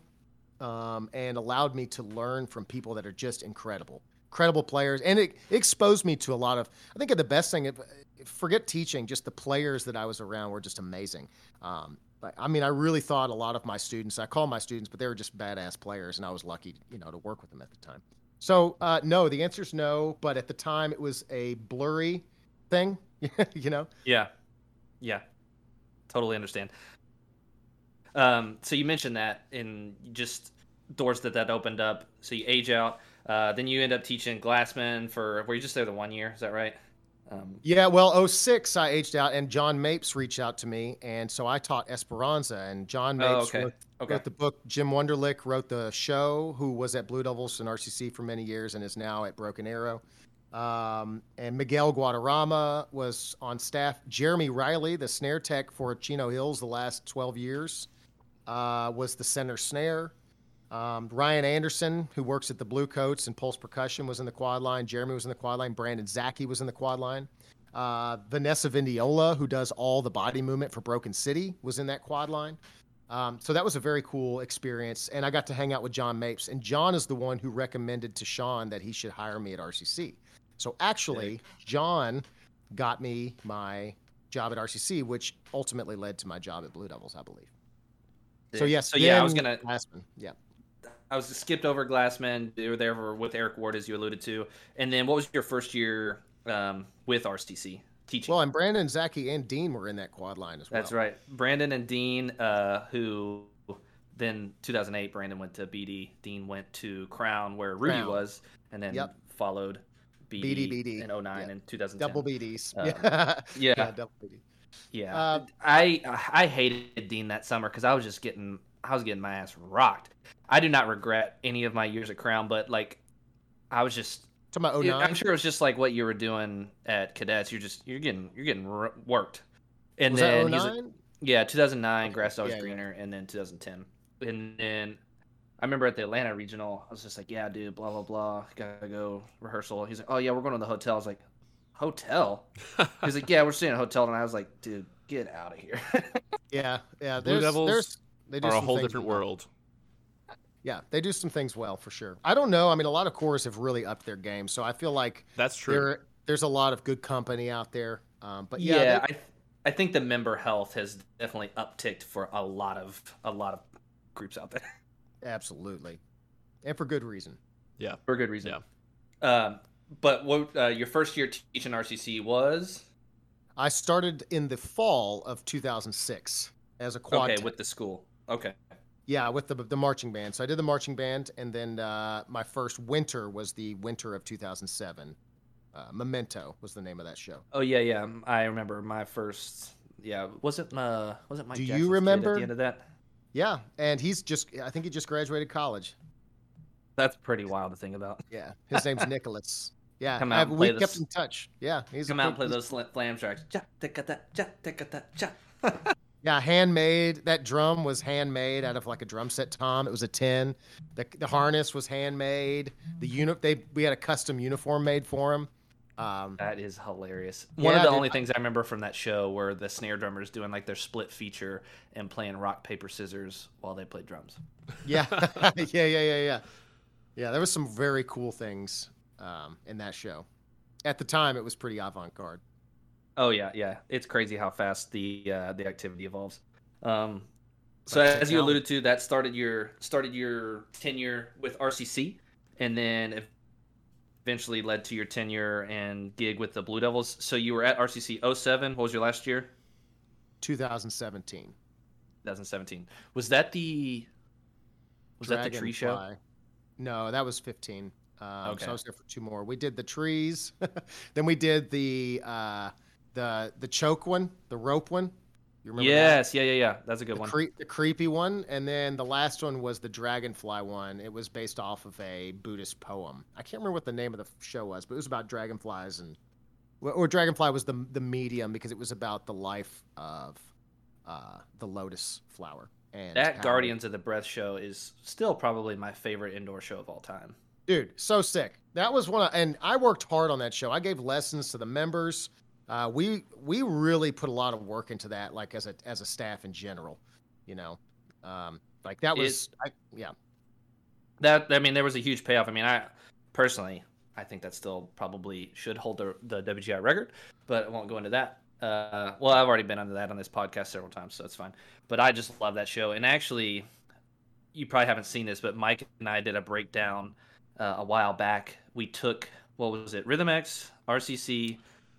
um, and allowed me to learn from people that are just incredible, incredible players. And it, exposed me to a lot of, I think, the best thing, forget teaching, just the players that I was around were just amazing. Um, I mean, I really thought a lot of my students, I call my students, but they were just badass players, and I was lucky, you know, to work with them at the time. So, uh, no, the answer is no. But at the time, it was a blurry thing, you know? Yeah. Yeah. Totally understand. Um, so you mentioned that in just doors that that opened up. So you age out. Uh, then you end up teaching Glassmen for, were you just there the one year? Is that right? Um, yeah, well, 06, I aged out, and John Mapes reached out to me, and so I taught Esperanza, and John oh, Mapes oh, okay. Wrote, okay. wrote, the book. Jim Wunderlich wrote the show, who was at Blue Devils and RCC for many years and is now at Broken Arrow. Um, and Miguel Guadarrama was on staff. Jeremy Riley, the snare tech for Chino Hills the last 12 years, uh, was the center snare. Um, Ryan Anderson, who works at the Bluecoats and Pulse Percussion, was in the quad line. Jeremy was in the quad line. Brandon Zaki was in the quad line. Uh, Vanessa Vindiola, who does all the body movement for Broken City, was in that quad line. Um, so that was a very cool experience. And I got to hang out with John Mapes. And John is the one who recommended to Sean that he should hire me at RCC. So actually, John got me my job at RCC, which ultimately led to my job at Blue Devils, I believe. So Yeah. yes, So yeah, I was gonna Glassmen. Yeah. I was skipped over Glassmen. You were there with Eric Ward, as you alluded to. And then what was your first year um, with RCC teaching? Well, and Brandon, Zaki, and Dean were in that quad line as well. That's right. Brandon and Dean, uh, who then 2008, Brandon went to BD. Dean went to Crown, where Rudy Crown. was, and then Yep. followed BD, BD, BD. in 09 Yep. and 2010. Double BDs. Um, yeah. Yeah, double BD. Yeah. Uh, I I hated Dean that summer because I was just getting I was getting my ass rocked. I do not regret any of my years at Crown, but like I was just Talking about Yeah, 09. I'm sure it was just like what you were doing at cadets. You're just you're getting you're getting worked. And was then that he's 09? yeah, 2009 Okay, grass always yeah, yeah. greener, and then 2010, and then I remember at the Atlanta regional, I was just like, yeah, dude, blah blah blah, gotta go rehearsal. He's like, oh yeah, we're going to the hotel. I was like, hotel? He's like, yeah, we're staying at a hotel, and I was like, dude, get out of here. Yeah, yeah. Blue There's, Devils there's, they do Are a whole different well. world. Yeah, they do some things well for sure. I don't know. I mean, a lot of corps have really upped their game, so I feel like That's true. there there's a lot of good company out there. Um, but yeah, yeah, they- I I think the member health has definitely upticked for a lot of a lot of groups out there absolutely, and for good reason. Yeah, for good reason. Yeah. Um, but what uh, your first year teaching RCC was? I started in the fall of 2006 as a quad. okay tech. with the school. Okay. Yeah, with the the marching band. So I did the marching band, and then uh, my first winter was the winter of 2007. Uh, Memento was the name of that show. Oh yeah, yeah. I remember my first. Yeah, was it uh was it Mike? Do you Jackson's kid remember? at the end of that? Yeah, and he's just I think he just graduated college. That's pretty wild to think about. Yeah, his name's Nicholas. Yeah, Come out have- and we play kept in touch. Yeah, he's a Come out and play those flam tracks. Ja, ticka da, ja, ticka da, ja. Yeah, handmade. That drum was handmade out of like a drum set tom. It was a tin. The, the harness was handmade. The uni- they we had a custom uniform made for him. Um, That is hilarious. One of the dude, only things I remember from that show were the snare drummers doing like their split feature and playing rock paper scissors while they played drums. yeah, yeah, yeah, yeah, yeah. Yeah, there was some very cool things um, in that show. At the time, it was pretty avant-garde. Oh yeah, yeah. It's crazy how fast the uh, the activity evolves. Um, so Like as you alluded to, that started your started your tenure with RCC, and then eventually led to your tenure and gig with the Blue Devils. So you were at RCC 07. What was your last year? 2017. 2017. Was that the was that the tree show? No, that was 15. Um, Okay. So I was there for two more. We did the trees, then we did the uh, the the choke one, the rope one. You remember that? Yes, yeah, yeah, yeah. That's a good The, one. cre- the creepy one, and then the last one was the dragonfly one. It was based off of a Buddhist poem. I can't remember what the name of the show was, but it was about dragonflies and or- or dragonfly was the the medium because it was about the life of uh, the lotus flower. And that how- Guardians of the Breath show is still probably my favorite indoor show of all time. dude so sick that was one of, and i worked hard on that show i gave lessons to the members uh, we we really put a lot of work into that like as a as a staff in general you know um, like that was I, yeah That I mean, there was a huge payoff. I mean, I personally, I think that still probably should hold the, the WGI record, but I won't go into that. Uh, well, I've already been under that on this podcast several times, so it's fine. But I just love that show, and actually, you probably haven't seen this, but Mike and I did a breakdown uh, a while back. We took what was it, Rhythm X, RCC,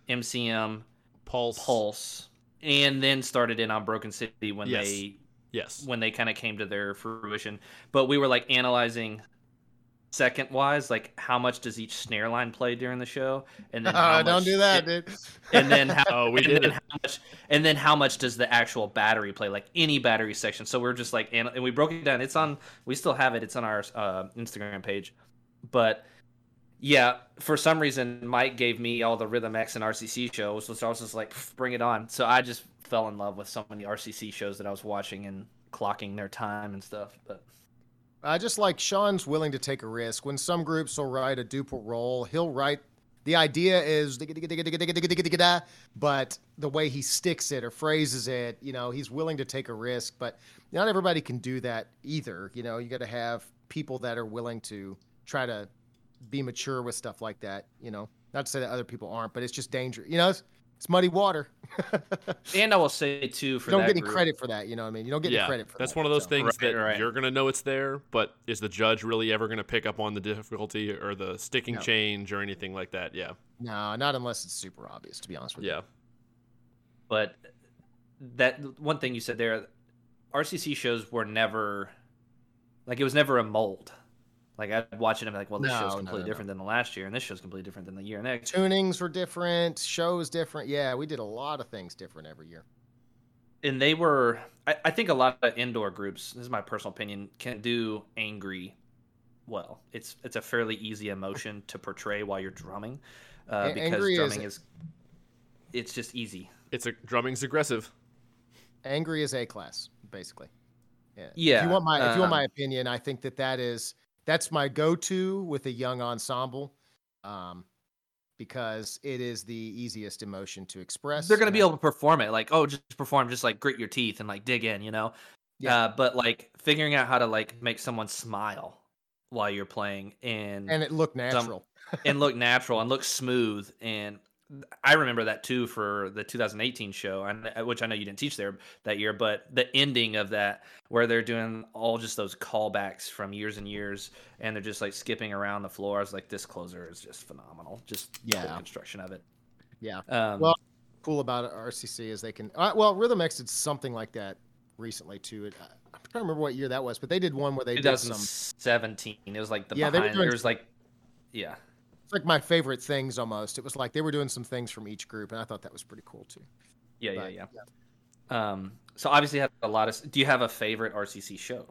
MCM, Pulse. Pulse, and then started in on Broken City when Yes. they Yes. when they kind of came to their fruition. But we were like analyzing second wise, like how much does each snare line play during the show, and then how Uh, don't do that it- dude and then how, Oh, we and did then how much, and then how much does the actual battery play, like any battery section. So we're just like, and, and we broke it down. It's on, we still have it. It's on our uh, Instagram page, but. Yeah, for some reason, Mike gave me all the Rhythm X and RCC shows, so I was just like, bring it on. So I just fell in love with so many RCC shows that I was watching and clocking their time and stuff. But I just like Sean's willing to take a risk. When some groups will write a duple roll, he'll write. The idea is, but the way he sticks it or phrases it, you know, he's willing to take a risk. But not everybody can do that either. You know, you got to have people that are willing to try to be mature with stuff like that. You know, not to say that other people aren't, but it's just dangerous. You know, it's, it's muddy water. and I will say too, for you don't that get any group, credit for that. You know what I mean? You don't get any credit for that's that, That's one of those so. things Right, that right. you're gonna know it's there, but is the judge really ever gonna pick up on the difficulty or the sticking No. change or anything like that? Yeah, No, not unless it's super obvious. To be honest with you. yeah, but that one thing you said there, RCC shows were never like it was never a mold. Like I'd watch it and be like, well, this No, show's completely no, no. different than the last year, and this show's completely different than the year next. Tunings were different. Shows different. Yeah, we did a lot of things different every year. and they were I, I think a lot of indoor groups this is my personal opinion can do angry well it's it's a fairly easy emotion to portray while you're drumming uh, A- because angry drumming is, it's just easy it's a drumming's aggressive. Angry is A class, basically. Yeah. If you want my if you want my um, opinion, I think that that is that's my go-to with a young ensemble, um, because it is the easiest emotion to express. they're going to be able to perform it like oh just perform just like grit your teeth and like dig in you know Yeah. uh, but like figuring out how to like make someone smile while you're playing and and it looked natural. and look natural and look smooth and I remember that too for the 2018 show, and uh, which I know you didn't teach there that year, but the ending of that where they're doing all just those callbacks from years and years, and they're just like skipping around the floor. I was like, this closer is just phenomenal. Just the Yeah. construction of it. Yeah. Um, Well, cool about RCC is they can. Uh, well, Rhythm X did something like that recently too. It, I'm trying to remember what year that was, but they did one where they did some. 2017. It was like the Yeah, they were behind. doing- There was like, yeah. It's like my favorite things almost. It was like they were doing some things from each group, and I thought that was pretty cool too. Yeah, But, yeah, yeah. Um, so obviously, had a lot of. Do you have a favorite RCC show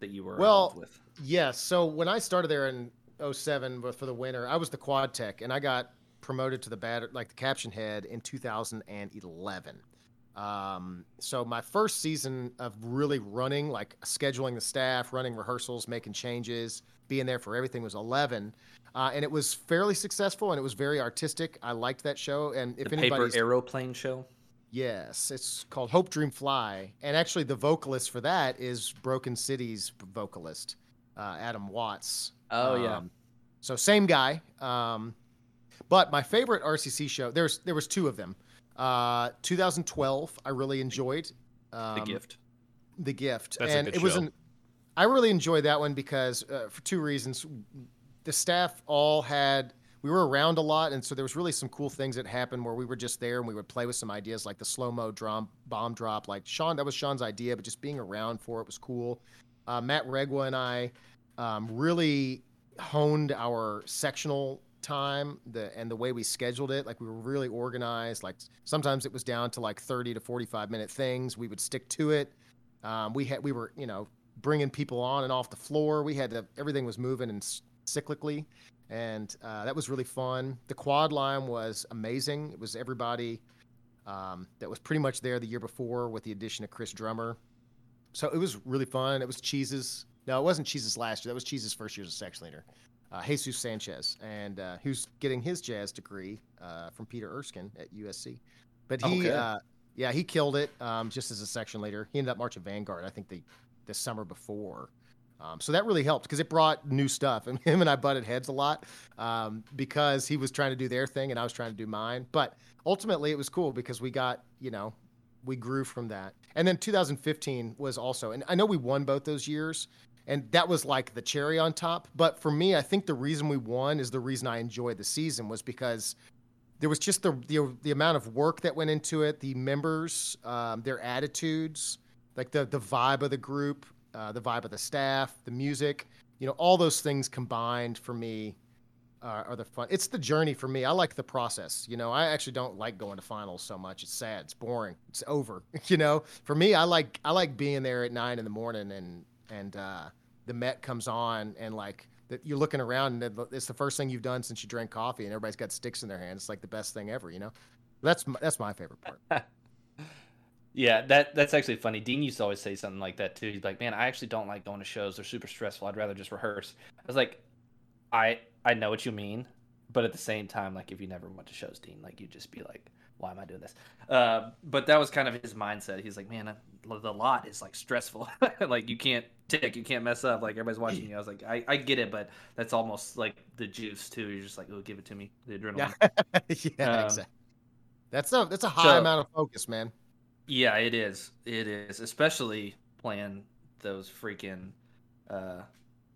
that you were Well, involved with? Yes. So when I started there in 07 but for the winter, I was the quad tech, and I got promoted to the batter like the caption head in 2011. Um, so my first season of really running, like scheduling the staff, running rehearsals, making changes, being there for everything was 11. Uh, and it was fairly successful and it was very artistic. I liked that show. And if the paper anybody's aeroplane show. Yes, it's called Hope Dream Fly, and actually the vocalist for that is Broken City's vocalist, uh, Adam Watts. Oh yeah. Um, so same guy. Um, but my favorite RCC show there's there was two of them. Uh, 2012 I really enjoyed. Um, the gift. The gift, That's a and good it was an. I really enjoyed that one because uh, for two reasons. The staff all had we were around a lot, and so there was really some cool things that happened where we were just there and we would play with some ideas like the slow mo drum bomb drop. Like Sean, that was Sean's idea, but just being around for it was cool. Uh, Matt Regwa and I um, really honed our sectional time the and the way we scheduled it like we were really organized like sometimes it was down to like 30 to 45 minute things we would stick to it um, we had we were you know bringing people on and off the floor we had to everything was moving and cyclically and uh, that was really fun the quad line was amazing it was everybody um, that was pretty much there the year before with the addition of chris drummer so it was really fun it was cheese's no it wasn't cheese's last year that was cheese's first year as a section leader uh, Jesus Sanchez, and uh, who's getting his jazz degree uh, from Peter Erskine at USC. But he, Okay. uh, yeah, he killed it um, just as a section leader. He ended up marching Vanguard, I think the the summer before. Um, so that really helped because it brought new stuff. And him and I butted heads a lot um, because he was trying to do their thing and I was trying to do mine. But ultimately, it was cool because we got, you know, we grew from that. And then 2015 was also, and I know we won both those years, and that was like the cherry on top. But for me, I think the reason we won is the reason I enjoyed the season was because there was just the the, the amount of work that went into it, the members, um, their attitudes, like the the vibe of the group, uh, the vibe of the staff, the music, you know, all those things combined for me uh, are the fun. It's the journey for me. I like the process. You know, I actually don't like going to finals so much. It's sad. It's boring. It's over. You know, for me, I like I like being there at nine in the morning and and uh, the Met comes on and like that you're looking around and it's the first thing you've done since you drank coffee and everybody's got sticks in their hands. It's like the best thing ever. You know, that's my, that's my favorite part. Yeah, that that's actually funny. Dean used to always say something like that too. He's like, "Man, I actually don't like going to shows. They're super stressful. I'd rather just rehearse." I was like, "I I know what you mean, but at the same time, like if you never went to shows, Dean, like you'd just be like, why am I doing this?" Uh, but that was kind of his mindset. He's like, "Man, uh, the lot is like stressful. like you can't tick, you can't mess up. Like everybody's watching you." I was like, "I I get it, but that's almost like the juice too. You're just like, oh, give it to me, the adrenaline." Yeah, yeah, Um, exactly. That's a that's a high So- amount of focus, man. Yeah, it is. It is, especially playing those freaking. Uh,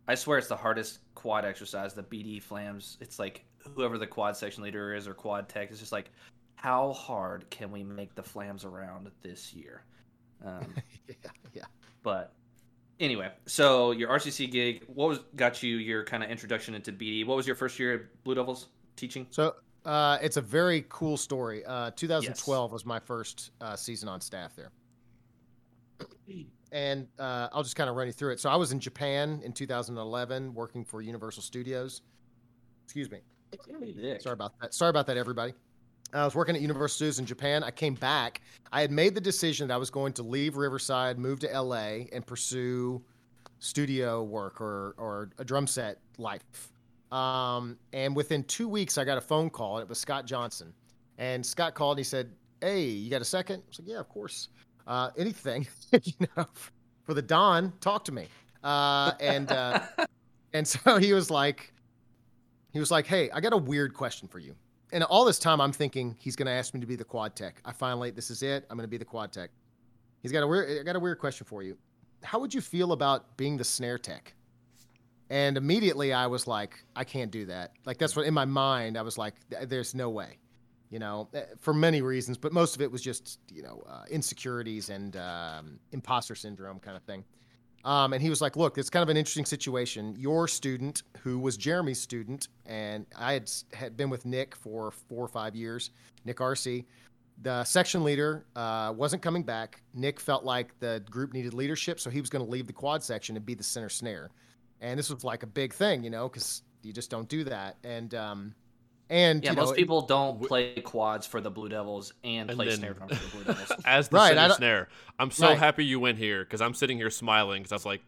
I swear it's the hardest quad exercise. The BD flams. It's like whoever the quad section leader is or quad tech is just like, how hard can we make the flams around this year? Um, yeah, yeah. but anyway, so your RCC gig, what was got you your kind of introduction into BD? What was your first year at Blue Devils teaching? So uh, it's a very cool story. Uh, 2012 was my first uh, season on staff there. And uh, I'll just kind of run you through it. So I was in Japan in 2011 working for Universal Studios. Excuse me. Sorry about that. Sorry about that, everybody. I was working at Universal Studios in Japan. I came back. I had made the decision that I was going to leave Riverside, move to LA, and pursue studio work or or a drum set life. Um, and within two weeks, I got a phone call. And it was Scott Johnson, and Scott called and he said, "Hey, you got a second? I was like, "Yeah, of course. Uh, anything, you know, for the Don, talk to me." Uh, and uh, and so he was like, he was like, "Hey, I got a weird question for you." And all this time, I'm thinking he's going to ask me to be the quad tech. I finally, this is it. I'm going to be the quad tech. He's got a weird, I got a weird question for you. How would you feel about being the snare tech? And immediately I was like, I can't do that. Like that's what in my mind I was like, there's no way, you know, eh, for many reasons, but most of it was just you know uh, insecurities and um, imposter syndrome kind of thing. Um, and he was like, look, it's kind of an interesting situation. Your student, who was Jeremy's student, and I had had been with Nick for four or five years, Nick RC. The section leader uh, wasn't coming back. Nick felt like the group needed leadership, so he was going to leave the quad section and be the center snare and this was like a big thing, you know, because you just don't do that. And um, and Yeah, you most know, people don't play quads for the Blue Devils and, And play then- snare drum for the Blue Devils. As the Right, center snare, I'm so Right. happy you went here because I'm sitting here smiling because I was like,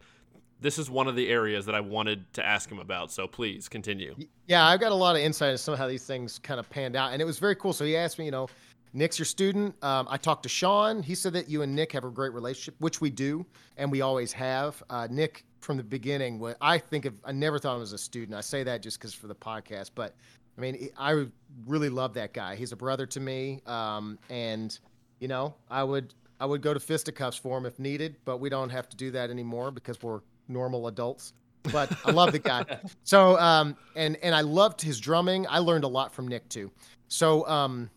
this is one of the areas that I wanted to ask him about. So please continue. yeah, I've got a lot of insight into some of how these things kind of panned out, and it was very cool. So he asked me, you know, Nick's your student. Um, I talked to Sean. He said that you and Nick have a great relationship, which we do, and we always have. Uh, Nick, from the beginning, what I think of, I never thought him as a student. I say that just because for the podcast, but I mean, I really love that guy. He's a brother to me, um, and you know, I would I would go to fisticuffs for him if needed, but we don't have to do that anymore because we're normal adults. But I love the guy. So um, and and I loved his drumming. I learned a lot from Nick too. So um,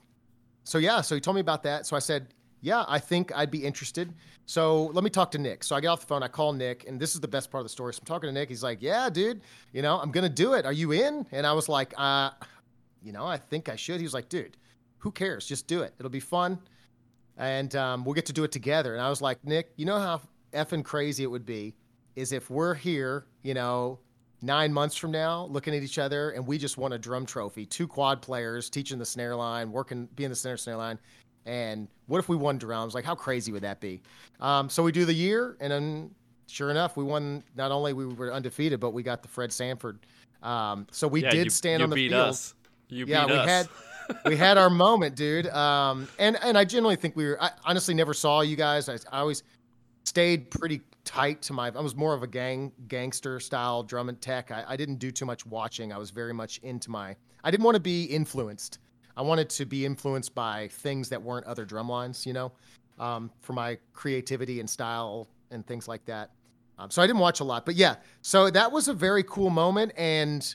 so yeah, so he told me about that. So I said, yeah, I think I'd be interested. So let me talk to Nick. So I get off the phone, I call Nick, and this is the best part of the story. So I'm talking to Nick. He's like, yeah, dude, you know, I'm gonna do it. Are you in? And I was like, uh, you know, I think I should. He was like, dude, who cares? Just do it. It'll be fun, and um, we'll get to do it together. And I was like, Nick, you know how effing crazy it would be is if we're here, you know, nine months from now, looking at each other, and we just won a drum trophy, two quad players teaching the snare line, working, being the center snare line. And what if we won drums? Like, how crazy would that be? Um, so we do the year, and then sure enough, we won. Not only we were undefeated, but we got the Fred Sanford. Um, so we yeah, did you, stand you on the beat field us. You yeah, beat we us. had we had our moment, dude. Um, and and I generally think we were. I honestly never saw you guys. I, I always stayed pretty tight to my. I was more of a gang gangster style drum and tech. I, I didn't do too much watching. I was very much into my. I didn't want to be influenced. I wanted to be influenced by things that weren't other drum lines. You know, um, for my creativity and style and things like that. Um, so I didn't watch a lot, but yeah. So that was a very cool moment and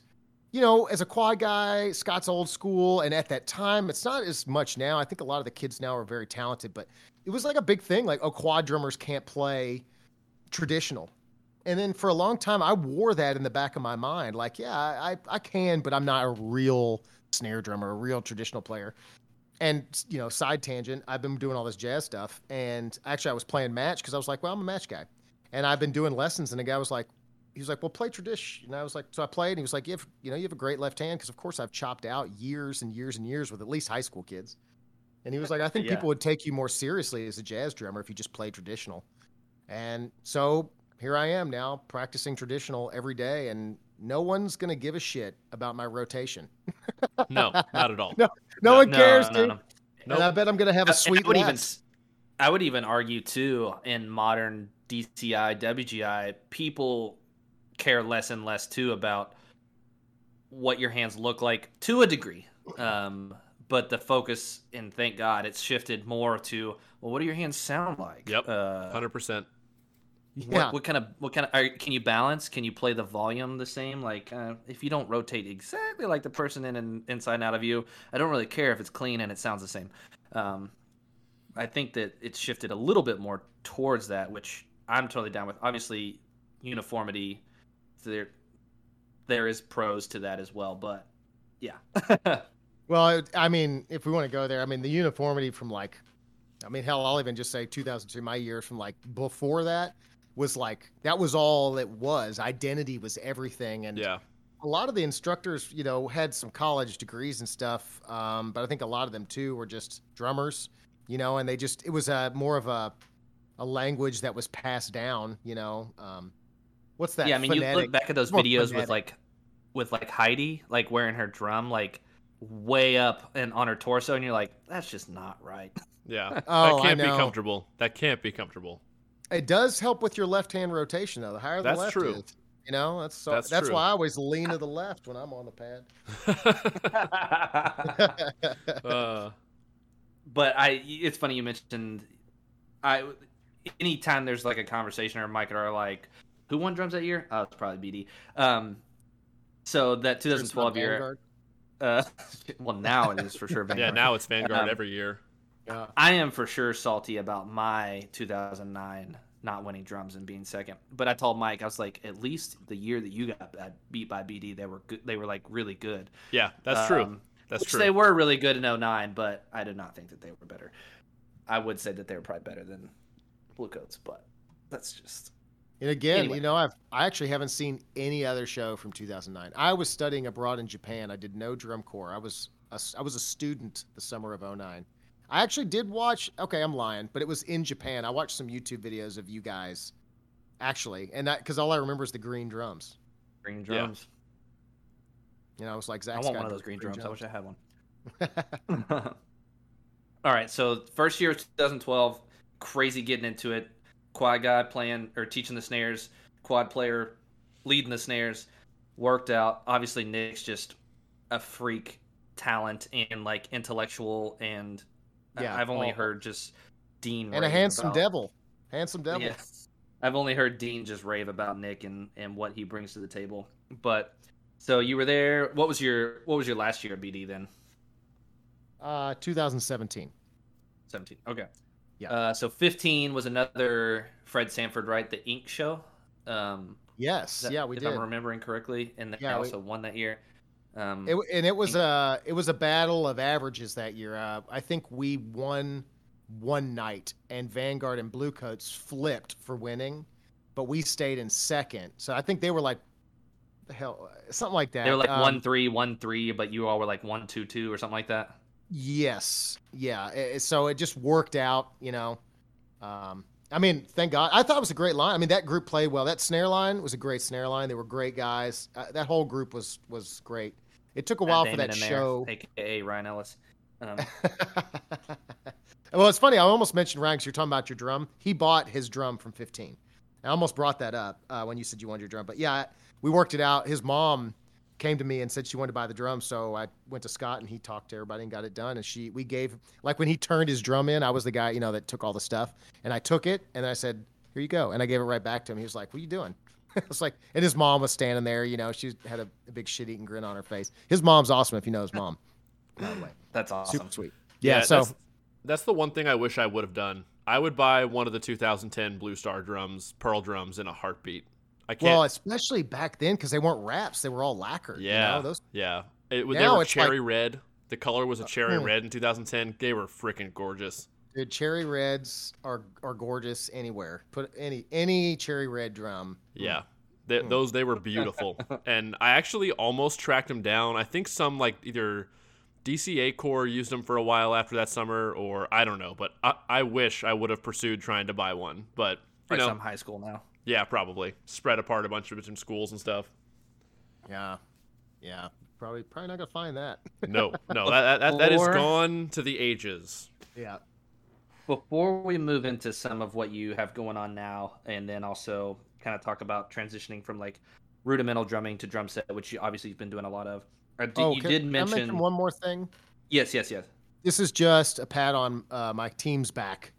you know, as a quad guy, Scott's old school, and at that time, it's not as much now. I think a lot of the kids now are very talented, but it was like a big thing. Like, oh, quad drummers can't play traditional. And then for a long time, I wore that in the back of my mind. Like, yeah, I, I can, but I'm not a real snare drummer, a real traditional player. And, you know, side tangent, I've been doing all this jazz stuff. And actually, I was playing match because I was like, well, I'm a match guy. And I've been doing lessons, and the guy was like, he was like, "Well, play tradition." And I was like, "So I played." And he was like, "You have, you know, you have a great left hand because, of course, I've chopped out years and years and years with at least high school kids." And he was like, "I think Yeah. people would take you more seriously as a jazz drummer if you just played traditional." And so here I am now practicing traditional every day, and no one's gonna give a shit about my rotation. No, not at all. No, No one cares, no, dude. no. And I bet I'm gonna have a sweet I would even, last. s- I would even argue too in modern DCI, WGI, people care less and less too about what your hands look like to a degree. Um, but the focus and thank God it's shifted more to well, what do your hands sound like? Yep, Uh, hundred percent. Yeah. What, what kind of what kind of are, can you balance? Can you play the volume the same? Like uh, if you don't rotate exactly like the person in and inside and out of you, I don't really care if it's clean and it sounds the same. Um, I think that it's shifted a little bit more towards that, which I'm totally down with. Obviously, uniformity there there is pros to that as well, but yeah. Well, I mean, if we want to go there, I mean, the uniformity from like, I mean, hell, I'll even just say 2002, my years from like before that was like, that was all it was. Identity was everything. And Yeah, a lot of the instructors, you know, had some college degrees and stuff. Um, but I think a lot of them too were just drummers, you know, and they just, it was a more of a, a language that was passed down, you know. Um, what's that? yeah, I mean, you look back at those videos phonetic. with like, with like Heidi, like wearing her drum like way up and on her torso, and you're like, that's just not right. yeah. Oh, that I can't be know. comfortable. That can't be comfortable. It does help with your left hand rotation, though. The higher the That's left true. is, you know, that's so, That's that's, true. why I always lean to the left when I'm on the pad. uh, but I, it's funny you mentioned, I, anytime there's like a conversation or Mike or like, who won drums that year? Oh, it's probably BD. Um, so that 2012 year, uh, well now it is for sure. yeah, now it's Vanguard Um, every year. Yeah. I am for sure salty about my 2009 not winning drums and being second. But I told Mike, I was like, at least the year that you got uh, beat by BD, they were good. They were like really good. Yeah, that's true. Um, That's which true. they were really good in 09, but I did not think that they were better. I would say that they were probably better than Bluecoats, but that's just And again, Anyway. you know, I've I actually haven't seen any other show from 2009. I was studying abroad in Japan. I did no drum corps. I was a, I was a student the summer of 09. I actually did watch. Okay, I'm lying, but it was in Japan. I watched some YouTube videos of you guys, actually, and that because all I remember is the green drums. green drums. Yeah. drums. You know, it was like I Zach. want one of those green drums. I wish I had one. All right, so first year of 2012, crazy getting into it. Quad guy playing or teaching the snares, quad player leading the snares, worked out. Obviously, Nick's just a freak talent and like intellectual, and I- Yeah, I've only all- heard just Dean and a handsome about- devil, handsome devil. Yeah. I've only heard Dean just rave about Nick and and what he brings to the table. But so you were there. What was your what was your last year at BD then? Uh, 2017. 17. Okay. Yeah. Uh, so 15 was another Fred Sanford, right? The Ink Show. Um, Yes, that- yeah, we if did. I'm remembering correctly, and Yeah, we- also won that year. Um, It, and it was a it was a battle of averages that year. Uh, I think we won one night, and Vanguard and Bluecoats flipped for winning, but we stayed in second. So I think they were like, the hell, something like that. they were like Um, one three, one three, but you all were like one two two or something like that. Yes, yeah. i- So it just worked out, you know. Um, I mean, thank God. I thought it was a great line. I mean, that group played well. That snare line was a great snare line. They were great guys. Uh, that whole group was was great. It took a while for that in there, show. aka Ryan Ellis. Um, well, it's funny. I almost mentioned Ryan because you're talking about your drum. He bought his drum from 15. I almost brought that up uh, when you said you wanted your drum. But yeah, we worked it out. His mom came to me and said she wanted to buy the drum, so I went to Scott and he talked to everybody and got it done. And she, we gave like when he turned his drum in, I was the guy you know that took all the stuff, and I took it and I said, "Here you go," and I gave it right back to him. He was like, "What are you doing?" I was like, and his mom was standing there. You know, she had a, a big shit-eating grin on her face. His mom's awesome if you know his mom. By the way, that's awesome. super sweet. Yeah, so that's, that's the one thing I wish I would have done. I would buy one of the 2010 Blue Star drums, Pearl drums, in a heartbeat. I can't. Well, especially back then because they weren't wraps; they were all lacquered. you yeah, know, those yeah. It, they Now were it's like- cherry red. The color was a cherry Hmm. red in 2010. They were freaking gorgeous. Dude, cherry reds are are gorgeous anywhere. Put any any cherry red drum. Yeah. Th Hmm. Those they were beautiful, and I actually almost tracked them down. I think some like either DCA Corps used them for a while after that summer, or I don't know. But I, I wish I would have pursued trying to buy one. But you Probably know, some high school now. yeah, probably spread apart a bunch of different schools and stuff. Yeah, yeah. Probably probably not gonna find that. No, no, that that, that, that is Or- gone to the ages. Yeah. Before we move into some of what you have going on now, and then also kind of talk about transitioning from like rudimental drumming to drum set, which you obviously have been doing a lot of. Uh, d- oh, you can- did mention, mention one more thing. Yes, yes, yes. This is just a pat on uh, my team's back.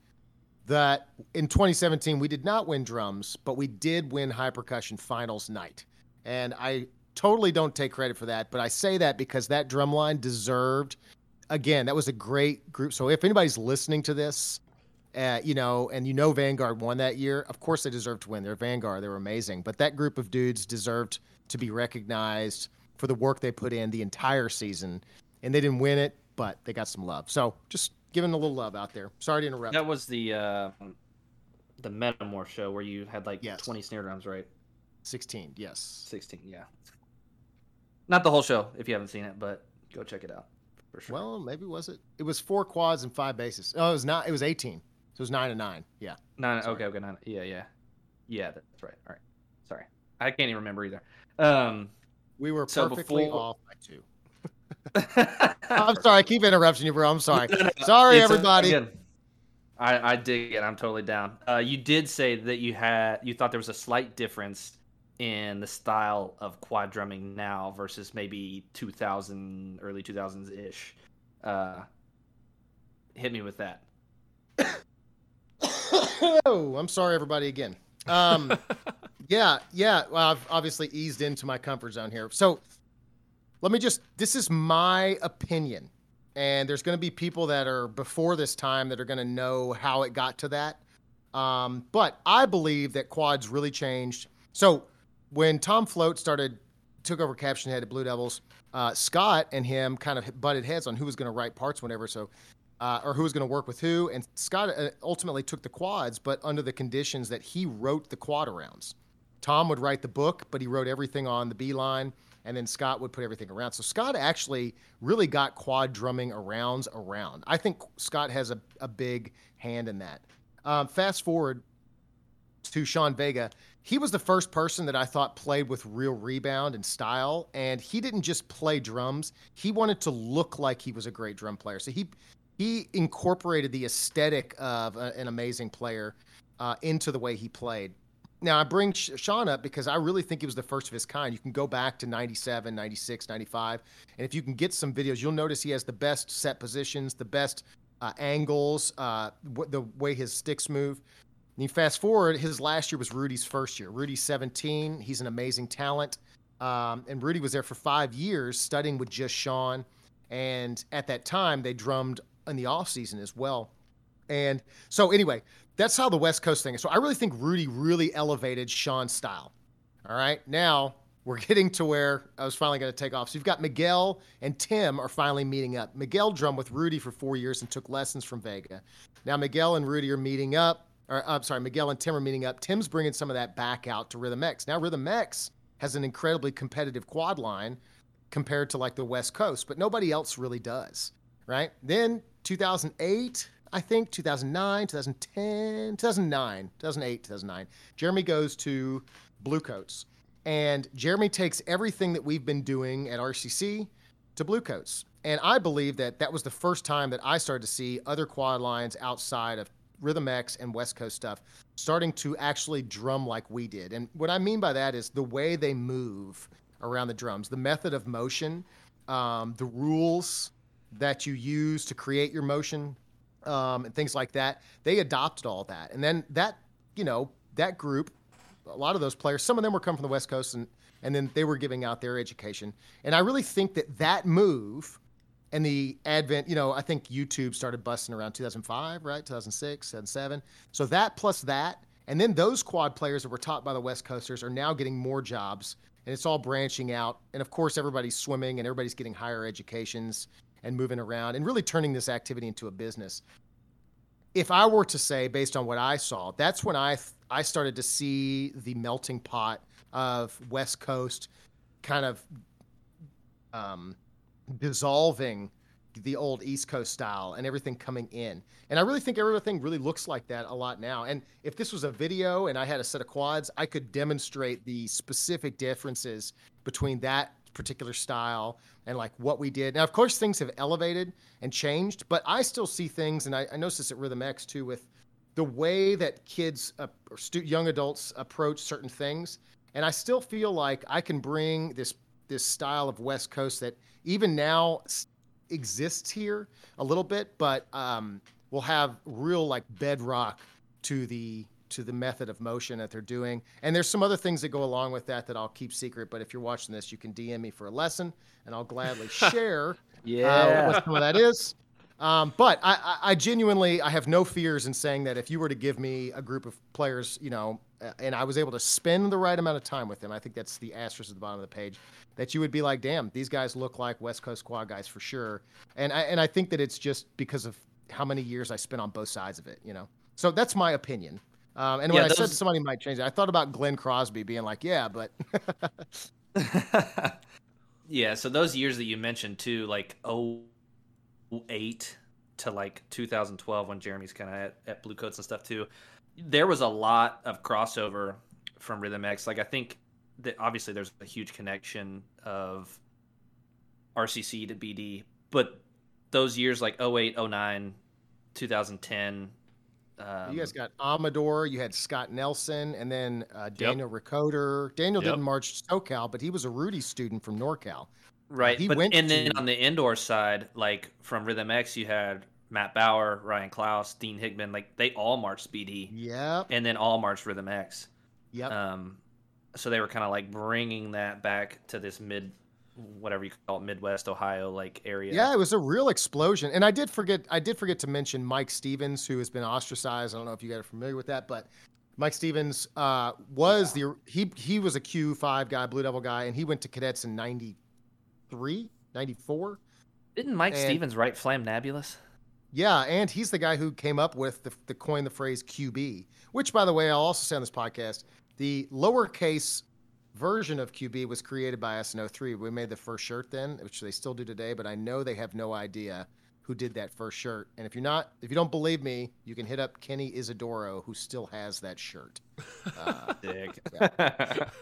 That in 2017 we did not win drums, but we did win high percussion finals night, and I totally don't take credit for that. But I say that because that drum line deserved. Again, that was a great group. So if anybody's listening to this, uh, you know, and you know Vanguard won that year, of course they deserve to win. They're Vanguard, they were amazing. But that group of dudes deserved to be recognized for the work they put in the entire season, and they didn't win it, but they got some love. So just giving a little love out there. Sorry to interrupt. That was the uh, the Metamorph show where you had like Yes. 20 snare drums, right? 16, yes. 16, yeah. Not the whole show if you haven't seen it, but go check it out for sure. Well, maybe was it? It was four quads and five bases. Oh, it was not. It was 18. So it's nine and nine. Yeah. nine. sorry. Okay, okay, nine. Yeah, yeah, yeah. That's right. All right. Sorry, I can't even remember either. Um, We were So perfectly before- off by two. I'm sorry. I keep interrupting you, bro. I'm sorry. No, no, Sorry, It's, everybody. again, I, I dig it. I'm totally down. Uh, you did say that you had you thought there was a slight difference in the style of quad drumming now versus maybe 2000 early 2000s ish. Uh, hit me with that. Oh, I'm sorry, everybody, again. Um, yeah, yeah. Well, I've obviously eased into my comfort zone here. So let me just, this is my opinion. And there's going to be people that are before this time that are going to know how it got to that. Um, but I believe that quads really changed. So when Tom Float started, took over Caption Head at Blue Devils, uh, Scott and him kind of butted heads on who was going to write parts whenever. So uh, or who was going to work with who. And Scott uh, ultimately took the quads, but under the conditions that he wrote the quad arounds. Tom would write the book, but he wrote everything on the B line, and then Scott would put everything around. So Scott actually really got quad drumming arounds around. I think Scott has a, a big hand in that. Um, fast forward to Sean Vega. He was the first person that I thought played with real rebound and style, and he didn't just play drums. He wanted to look like he was a great drum player. So he he incorporated the aesthetic of a, an amazing player uh, into the way he played. Now, I bring Sean up because I really think he was the first of his kind. You can go back to 97, 96, 95, and if you can get some videos, you'll notice he has the best set positions, the best uh, angles, uh, wh- the way his sticks move. And you fast forward, his last year was Rudy's first year. Rudy's 17. He's an amazing talent. Um, and Rudy was there for five years studying with just Sean. And at that time, they drummed in the off season as well. And so anyway, that's how the West Coast thing is. So I really think Rudy really elevated Sean's style. All right. Now we're getting to where I was finally going to take off. So you've got Miguel and Tim are finally meeting up. Miguel drummed with Rudy for four years and took lessons from Vega. Now Miguel and Rudy are meeting up. Or uh, I'm sorry, Miguel and Tim are meeting up. Tim's bringing some of that back out to Rhythm X. Now Rhythm X has an incredibly competitive quad line compared to like the West Coast, but nobody else really does, right? Then 2008, I think 2009, 2010, 2009, 2008, 2009. Jeremy goes to Bluecoats, and Jeremy takes everything that we've been doing at RCC to Bluecoats. And I believe that that was the first time that I started to see other quad lines outside of Rhythm X and West Coast stuff starting to actually drum like we did. And what I mean by that is the way they move around the drums, the method of motion, um, the rules that you use to create your motion, um, and things like that. They adopted all that. And then that, you know, that group, a lot of those players, some of them were coming from the West Coast and, and then they were giving out their education. And I really think that that move and the advent, you know, I think YouTube started busting around 2005, right? 2006, 2007. So that plus that, and then those quad players that were taught by the West Coasters are now getting more jobs, and it's all branching out. And of course, everybody's swimming and everybody's getting higher educations and moving around and really turning this activity into a business. If I were to say, based on what I saw, that's when I I started to see the melting pot of West Coast kind of um, dissolving the old East Coast style and everything coming in. And I really think everything really looks like that a lot now. And if this was a video and I had a set of quads, I could demonstrate the specific differences between that particular style and like what we did. Now, of course, things have elevated and changed, but I still see things, and I, I noticed this at Rhythm X too, with the way that kids uh, or stu- young adults approach certain things. And I still feel like I can bring this this style of West Coast that even now exists here a little bit, but um, will have real like bedrock to the to the method of motion that they're doing. And there's some other things that go along with that that I'll keep secret. But if you're watching this, you can DM me for a lesson, and I'll gladly share uh, Yeah. what some of that is. Um, but I, I, I genuinely, I have no fears in saying that if you were to give me a group of players, you know, uh, and I was able to spend the right amount of time with them, I think that's the asterisk at the bottom of the page, that you would be like, damn, these guys look like West Coast Quad guys for sure. And I, and I think that it's just because of how many years I spent on both sides of it, you know. So that's my opinion. Um, and when Yeah, I said those- somebody might change it, I thought about Glenn Crosby being like, yeah, but yeah, so those years that you mentioned too, like 08 to like 2012 when Jeremy's kind of at, at Bluecoats and stuff too, there was a lot of crossover from Rhythm X. Like I think that obviously there's a huge connection of RCC to BD, but those years like 08, 09, 2010. Um, you guys got Amador, you had Scott Nelson, and then uh, Daniel Ricoder. Daniel Yep. didn't march SoCal, but he was a Rudy student from NorCal. Right, He but went and then on the indoor side, like from Rhythm X, you had Matt Bauer, Ryan Klaus, Dean Hickman. like they all marched BD, Yep. and then all marched Rhythm X. Yep. Um, so they were kind of like bringing that back to this mid, whatever you call it, Midwest Ohio like area. Yeah, it was a real explosion. And I did forget I did forget to mention Mike Stevens, who has been ostracized. I don't know if you guys are familiar with that, but Mike Stevens uh, was the he he was a Q5 guy, Blue Devil guy, and he went to cadets in 93, 94. Didn't Mike And- Stevens write Flam Nebulous? Yeah, and he's the guy who came up with the, the coin the phrase QB, which, by the way, I'll also say on this podcast, the lowercase version of QB was created by us in 03. We made the first shirt then, which they still do today, but I know they have no idea who did that first shirt. And if you're not, if you don't believe me, you can hit up Kenny Isidoro, who still has that shirt. Uh, Dig.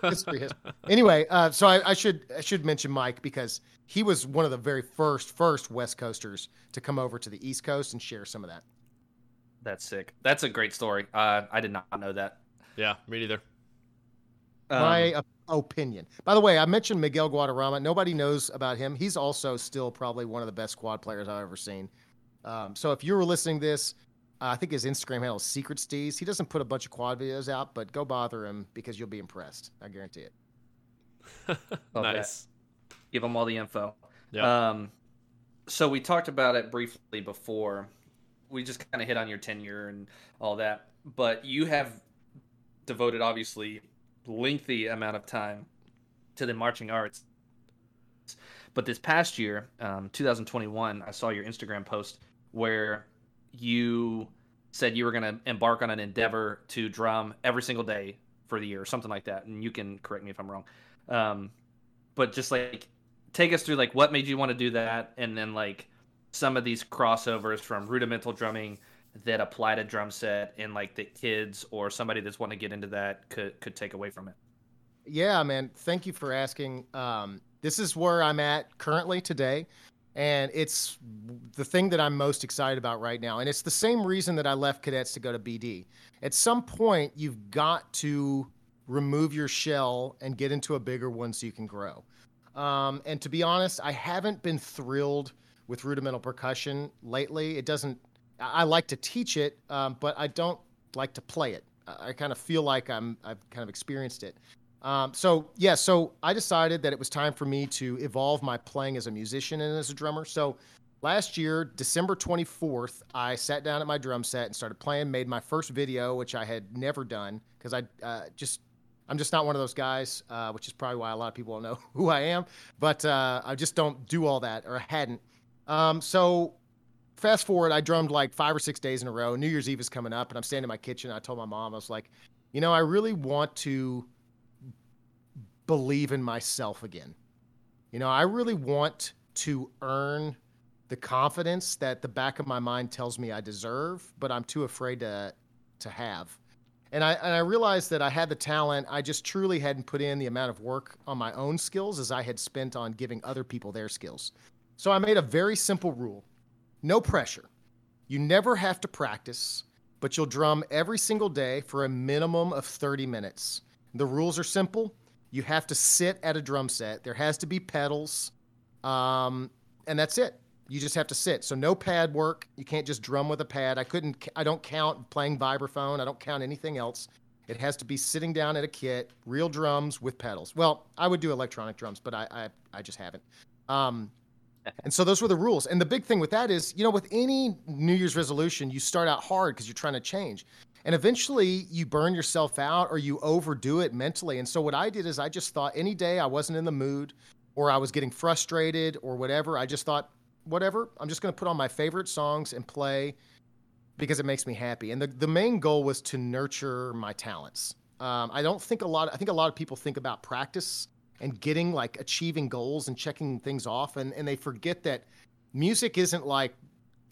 history, history. Anyway, uh, so I, I should I should mention Mike because he was one of the very first first West Coasters to come over to the East Coast and share some of that. That's sick. That's a great story. Uh, I did not know that. Yeah, me neither. Um, my op- opinion. By the way, I mentioned Miguel Guadarrama. Nobody knows about him. He's also still probably one of the best quad players I've ever seen. Um, so if you were listening to this, uh, I think his Instagram handle is Secret Steez. He doesn't put a bunch of quad videos out, but go bother him because you'll be impressed. I guarantee it. Love that. nice. give him all the info. Yeah. Um, so we talked about it briefly before. We just kind of hit on your tenure and all that, but you have devoted obviously lengthy amount of time to the marching arts. But this past year, um, 2021, I saw your Instagram post where you said you were going to embark on an endeavor to drum every single day for the year, or something like that. And you can correct me if I'm wrong. Um, but just like take us through like what made you want to do that and then like some of these crossovers from rudimental drumming that apply to drum set and like the kids or somebody that's want to get into that could could take away from it Yeah, man. Thank you for asking. Um, this is where I'm at currently today. And it's the thing that I'm most excited about right now. And it's the same reason that I left cadets to go to BD. At some point, you've got to remove your shell and get into a bigger one so you can grow. Um, and to be honest, I haven't been thrilled with rudimental percussion lately. It doesn't, I like to teach it, um, but I don't like to play it. I I kind of feel like I'm, I've kind of experienced it. Um, so yeah, so I decided that it was time for me to evolve my playing as a musician and as a drummer. So last year, December 24th, I sat down at my drum set and started playing. Made my first video, which I had never done because I uh, just I'm just not one of those guys, uh, which is probably why a lot of people don't know who I am. But uh, I just don't do all that, or I hadn't. Um, so fast forward, I drummed like five or six days in a row. New Year's Eve is coming up, and I'm standing in my kitchen. I told my mom, I was like, you know, I really want to believe in myself again. You know, I really want to earn the confidence that the back of my mind tells me I deserve, but I'm too afraid to to have. And I and I realized that I had the talent. I just truly hadn't put in the amount of work on my own skills as I had spent on giving other people their skills. So I made a very simple rule. No pressure. You never have to practice, but you'll drum every single day for a minimum of 30 minutes. The rules are simple. You have to sit at a drum set. There has to be pedals. Um, and that's it. You just have to sit. So no pad work. You can't just drum with a pad. I couldn't. I don't count playing vibraphone. I don't count anything else. It has to be sitting down at a kit, real drums with pedals. Well, I would do electronic drums, but I I, I just haven't. Um, and so those were the rules. And the big thing with that is, you know, with any New Year's resolution, you start out hard because you're trying to change. And eventually you burn yourself out or you overdo it mentally. And so what I did is I just thought any day I wasn't in the mood or I was getting frustrated or whatever, I just thought, whatever, I'm just going to put on my favorite songs and play because it makes me happy. And the, the main goal was to nurture my talents. Um, I don't think a lot, I think a lot of people think about practice and getting like achieving goals and checking things off. And, and they forget that music isn't like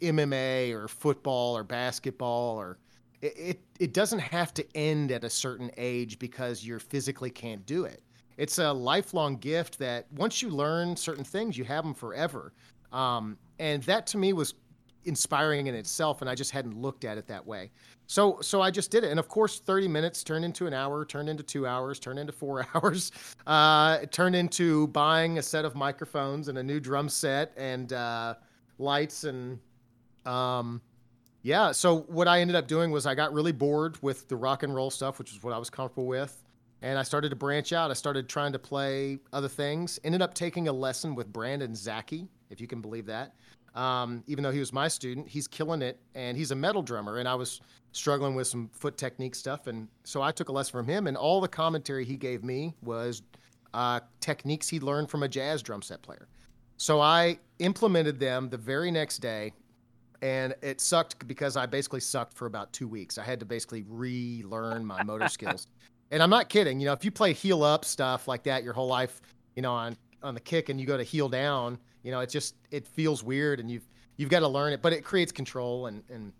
MMA or football or basketball or, it, it doesn't have to end at a certain age because you're physically can't do it. It's a lifelong gift that once you learn certain things, you have them forever. Um, and that to me was inspiring in itself, and I just hadn't looked at it that way. So, so I just did it, and of course, 30 minutes turned into an hour, turned into two hours, turned into four hours, uh, turned into buying a set of microphones and a new drum set and uh, lights and um, yeah. So what I ended up doing was I got really bored with the rock and roll stuff, which is what I was comfortable with. And I started to branch out. I started trying to play other things. Ended up taking a lesson with Brandon Zaki, if you can believe that. Um, even though he was my student, he's killing it, and he's a metal drummer. And I was struggling with some foot technique stuff, and so I took a lesson from him. And all the commentary he gave me was uh, techniques he learned from a jazz drum set player. So I implemented them the very next day, and it sucked because I basically sucked for about two weeks. I had to basically relearn my motor skills. And I'm not kidding. You know, if you play heel up stuff like that your whole life, you know, on on the kick and you go to heel down, you know, it just it feels weird and you've you've got to learn it, but it creates control and and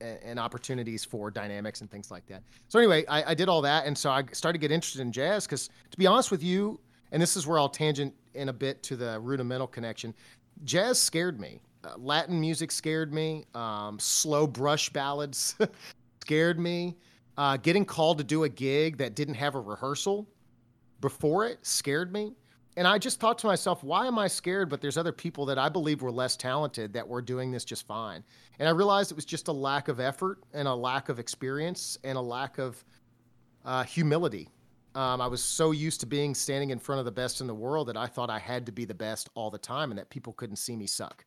and opportunities for dynamics and things like that. So anyway, I, I did all that, and so I started to get interested in jazz because, to be honest with you, and this is where I'll tangent in a bit to the rudimental connection. Jazz scared me. Uh, Latin music scared me. Um, slow brush ballads scared me. Uh, getting called to do a gig that didn't have a rehearsal before it scared me. And I just thought to myself, why am I scared? But there's other people that I believe were less talented that were doing this just fine. And I realized it was just a lack of effort and a lack of experience and a lack of uh, humility. Um, I was so used to being standing in front of the best in the world that I thought I had to be the best all the time and that people couldn't see me suck.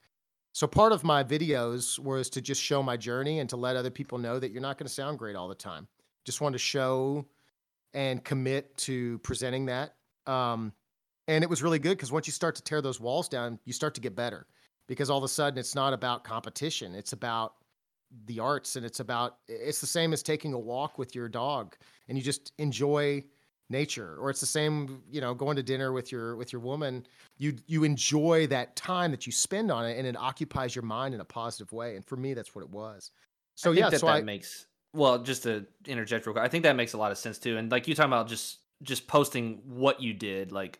So part of my videos was to just show my journey and to let other people know that you're not going to sound great all the time. Just wanted to show and commit to presenting that. Um, and it was really good because once you start to tear those walls down, you start to get better because all of a sudden it's not about competition. It's about the arts and it's about, it's the same as taking a walk with your dog and you just enjoy nature. Or it's the same you know going to dinner with your with your woman. You you enjoy that time that you spend on it and it occupies your mind in a positive way. And for me that's what it was. So yeah that so that I, makes well just to interject real quick i think that makes a lot of sense too. And like you talking about just just posting what you did like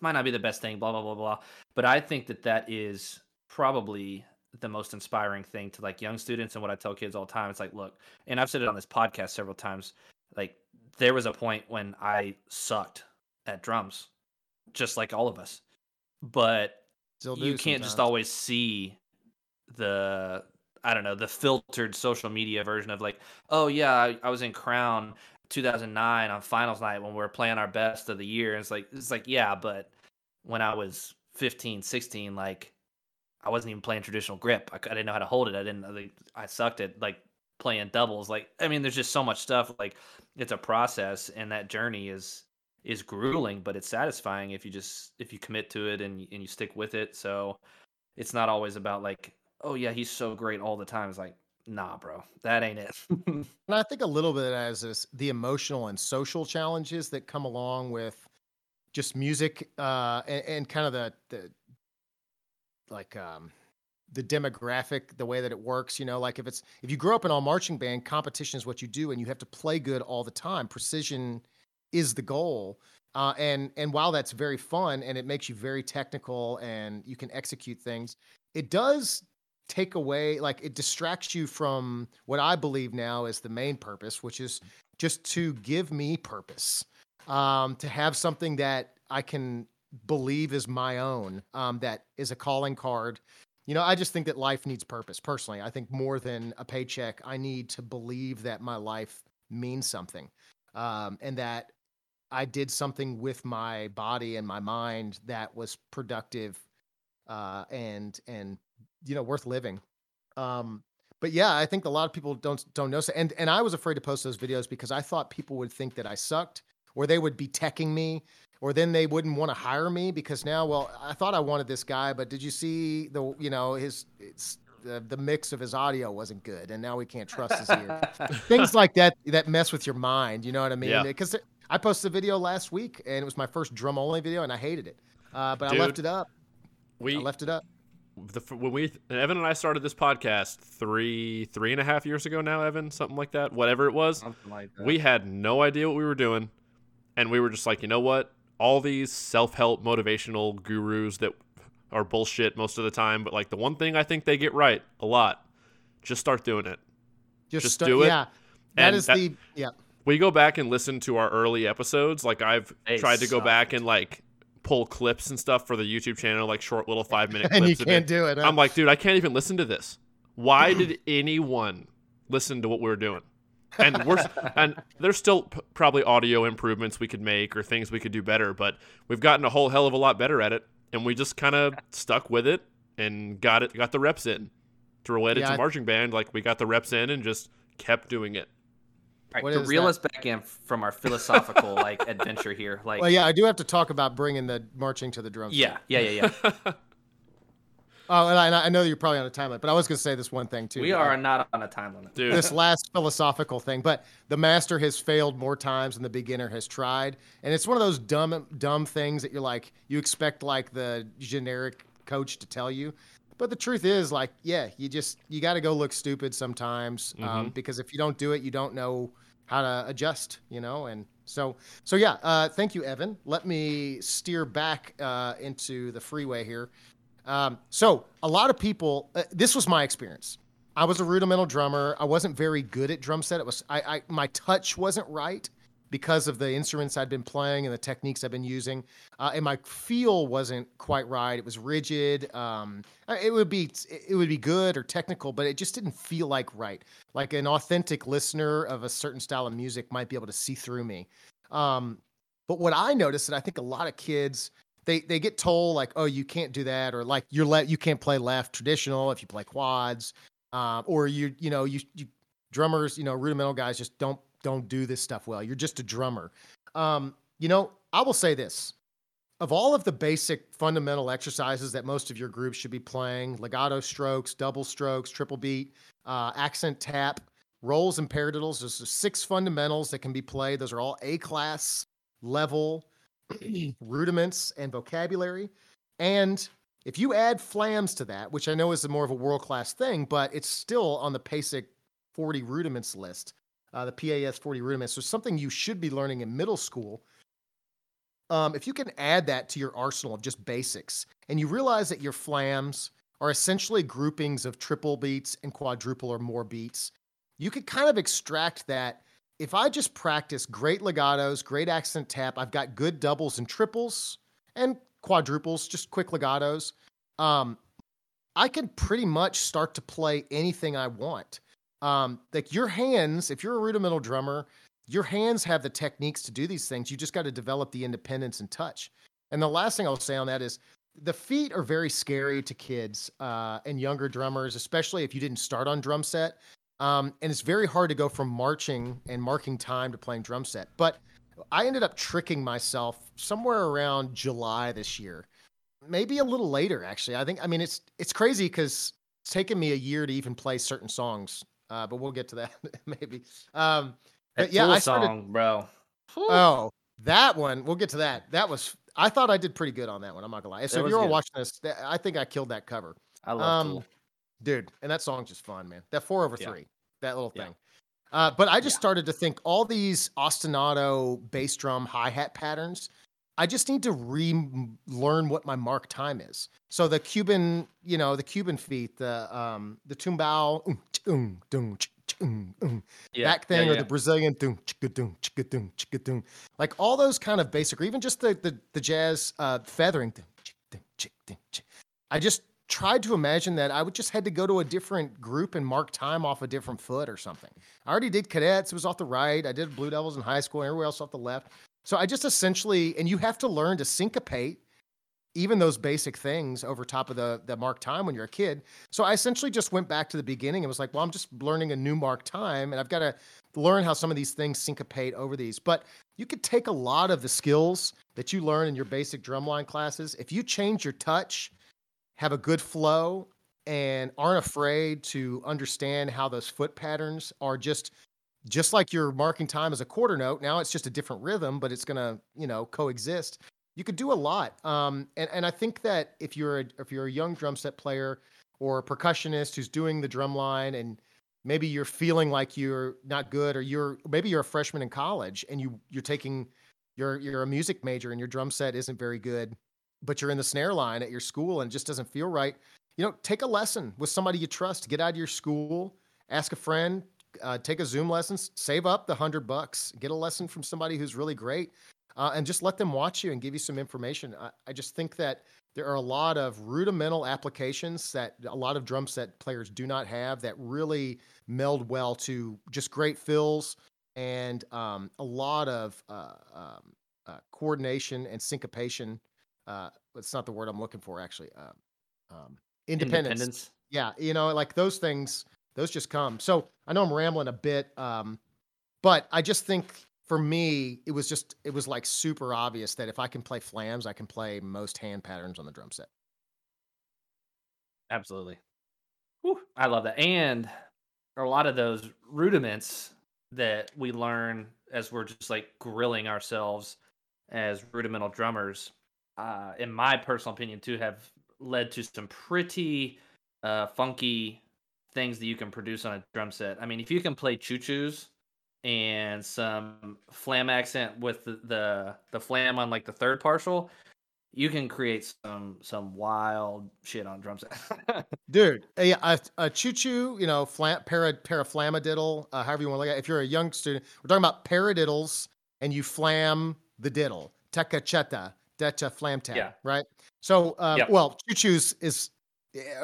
might not be the best thing blah blah blah blah but i think that that is probably the most inspiring thing to like young students and what i tell kids all the time it's like look and i've said it on this podcast several times like there was a point when I sucked at drums, just like all of us. But you can't sometimes. just always see the I don't know the filtered social media version of like, oh yeah, I, I was in Crown 2009 on finals night when we were playing our best of the year. And it's like it's like yeah, but when I was 15, 16, like I wasn't even playing traditional grip. I, I didn't know how to hold it. I didn't. I sucked at like playing doubles. Like, I mean, there's just so much stuff. Like, it's a process, and that journey is is grueling, but it's satisfying if you just if you commit to it and and you stick with it. So it's not always about like, oh yeah, he's so great all the time. It's like, nah, bro, that ain't it. and I think a little bit as this the emotional and social challenges that come along with just music uh and, and kind of the the like um the demographic, the way that it works. You know, like if it's if you grow up in all marching band, competition is what you do, and you have to play good all the time. Precision is the goal. Uh, and and while that's very fun and it makes you very technical and you can execute things, it does take away like it distracts you from what I believe now is the main purpose, which is just to give me purpose, um, to have something that I can believe is my own, um, that is a calling card. You know, I just think that life needs purpose. Personally, I think more than a paycheck, I need to believe that my life means something, um, and that I did something with my body and my mind that was productive uh, and and you know worth living. Um, but yeah, I think a lot of people don't don't know. And and I was afraid to post those videos because I thought people would think that I sucked, or they would be teching me, or then they wouldn't want to hire me because now, well, I thought I wanted this guy, but did you see the you know his it's the, the mix of his audio wasn't good, and now we can't trust his ear. Things like that that mess with your mind. You know what I mean? Because yeah. I posted a video last week, and it was my first drum only video, and I hated it, uh, but Dude, I left it up. We I left it up the when we Evan and I started this podcast three three and a half years ago now, Evan, something like that, whatever it was. Like we had no idea what we were doing, and we were just like, you know what? All these self help motivational gurus that are bullshit most of the time, but like the one thing I think they get right a lot, just start doing it. Just, just start, do it. Yeah, that and is that, the yeah. We go back and listen to our early episodes. Like I've they tried to go back and like pull clips and stuff for the YouTube channel, like short little five minute clips. and you can't do it. Huh? I'm like, dude, I can't even listen to this. Why did anyone listen to what we were doing? And we're and there's still p- probably audio improvements we could make or things we could do better, but we've gotten a whole hell of a lot better at it, and we just kind of stuck with it and got it, got the reps in. To relate it yeah, to marching band, like we got the reps in and just kept doing it. All right, to reel that? us back in from our philosophical like adventure here, like well, yeah, I do have to talk about bringing the marching to the drums. Yeah, yeah, yeah, yeah. oh, and I, I, know you're probably on a time limit, but I was going to say this one thing too. We are uh, not on a time limit, dude. This last philosophical thing, but the master has failed more times than the beginner has tried, and it's one of those dumb, dumb things that you're like, you expect like the generic coach to tell you. But the truth is, like, yeah, you just you got to go look stupid sometimes um, mm-hmm. because if you don't do it, you don't know how to adjust. You know, and so so yeah. Uh, thank you, Evan. Let me steer back uh, into the freeway here. Um, so a lot of people. Uh, this was my experience. I was a rudimental drummer. I wasn't very good at drum set. It was I, I my touch wasn't right because of the instruments I'd been playing and the techniques I've been using. Uh, and my feel wasn't quite right. It was rigid. Um, uh, it would be it would be good or technical, but it just didn't feel like right. Like an authentic listener of a certain style of music might be able to see through me. Um, but what I noticed that I think a lot of kids they they get told like, oh, you can't do that, or like you're let you can't play left traditional if you play quads, uh, or you you know you you drummers you know rudimental guys just don't don't do this stuff well. You're just a drummer. Um, you know, I will say this. Of all of the basic fundamental exercises that most of your groups should be playing, legato strokes, double strokes, triple beat, uh, accent tap, rolls and paradiddles, there's six fundamentals that can be played. Those are all A class level rudiments and vocabulary. And if you add flams to that, which I know is more of a world class thing, but it's still on the basic 40 rudiments list, uh, the PAS 40 rudiments. So something you should be learning in middle school. Um, if you can add that to your arsenal of just basics, and you realize that your flams are essentially groupings of triple beats and quadruple or more beats, you could kind of extract that. If I just practice great legatos, great accent tap, I've got good doubles and triples and quadruples, just quick legatos. Um, I can pretty much start to play anything I want um, like your hands, if you're a rudimental drummer, your hands have the techniques to do these things. You just got to develop the independence and touch. And the last thing I'll say on that is the feet are very scary to kids uh, and younger drummers, especially if you didn't start on drum set. Um, and it's very hard to go from marching and marking time to playing drum set. But I ended up tricking myself somewhere around July this year, maybe a little later actually. I think I mean it's it's crazy because it's taken me a year to even play certain songs uh, but we'll get to that maybe. Um, but yeah, I started, song, bro. Oh, that one. We'll get to that. That was. I thought I did pretty good on that one. I'm not gonna lie. So if you're all watching this, I think I killed that cover. I love um, dude, and that song's just fun, man. That four over yeah. three, that little thing. Yeah. Uh, but I just yeah. started to think all these ostinato bass drum hi hat patterns I just need to relearn what my mark time is. So the Cuban, you know, the Cuban feet, the um, the tumbao, yeah, that thing yeah, yeah. or the Brazilian like all those kind of basic, or even just the the, the jazz uh, feathering. I just tried to imagine that I would just had to go to a different group and mark time off a different foot or something. I already did cadets; it was off the right. I did Blue Devils in high school, and everywhere else off the left. So I just essentially, and you have to learn to syncopate even those basic things over top of the the mark time when you're a kid. So I essentially just went back to the beginning and was like, well, I'm just learning a new mark time, and I've got to learn how some of these things syncopate over these. But you could take a lot of the skills that you learn in your basic drumline classes. If you change your touch, have a good flow, and aren't afraid to understand how those foot patterns are just just like you're marking time as a quarter note now it's just a different rhythm but it's going to you know coexist you could do a lot. Um, and and I think that if you're a, if you're a young drum set player or a percussionist who's doing the drum line and maybe you're feeling like you're not good or you're maybe you're a freshman in college and you you're taking you're you're a music major and your drum set isn't very good but you're in the snare line at your school and it just doesn't feel right you know take a lesson with somebody you trust get out of your school ask a friend uh, take a zoom lesson save up the hundred bucks get a lesson from somebody who's really great uh, and just let them watch you and give you some information. I, I, just think that there are a lot of rudimental applications that a lot of drum set players do not have that really meld well to just great fills and um, a lot of uh, um, uh, coordination and syncopation. Uh, it's not the word I'm looking for, actually. Uh, um, independence. independence. Yeah, you know, like those things, those just come. So I know I'm rambling a bit, um, but I just think for me, it was just it was like super obvious that if I can play flams, I can play most hand patterns on the drum set. Absolutely. Whew, I love that. And a lot of those rudiments that we learn as we're just like grilling ourselves as rudimental drummers, uh, in my personal opinion, too, have led to some pretty uh, funky things that you can produce on a drum set. I mean, if you can play choo choos and some flam accent with the, the the flam on like the third partial, you can create some some wild shit on drum set. Dude, a, a, a choo choo, you know, flam, para, paraflamadiddle, uh, however you want to look at it. If you're a young student, we're talking about paradiddles and you flam the diddle. Tekacheta, decha flam tap, yeah. right? So, um, yep. well, choo choos is uh,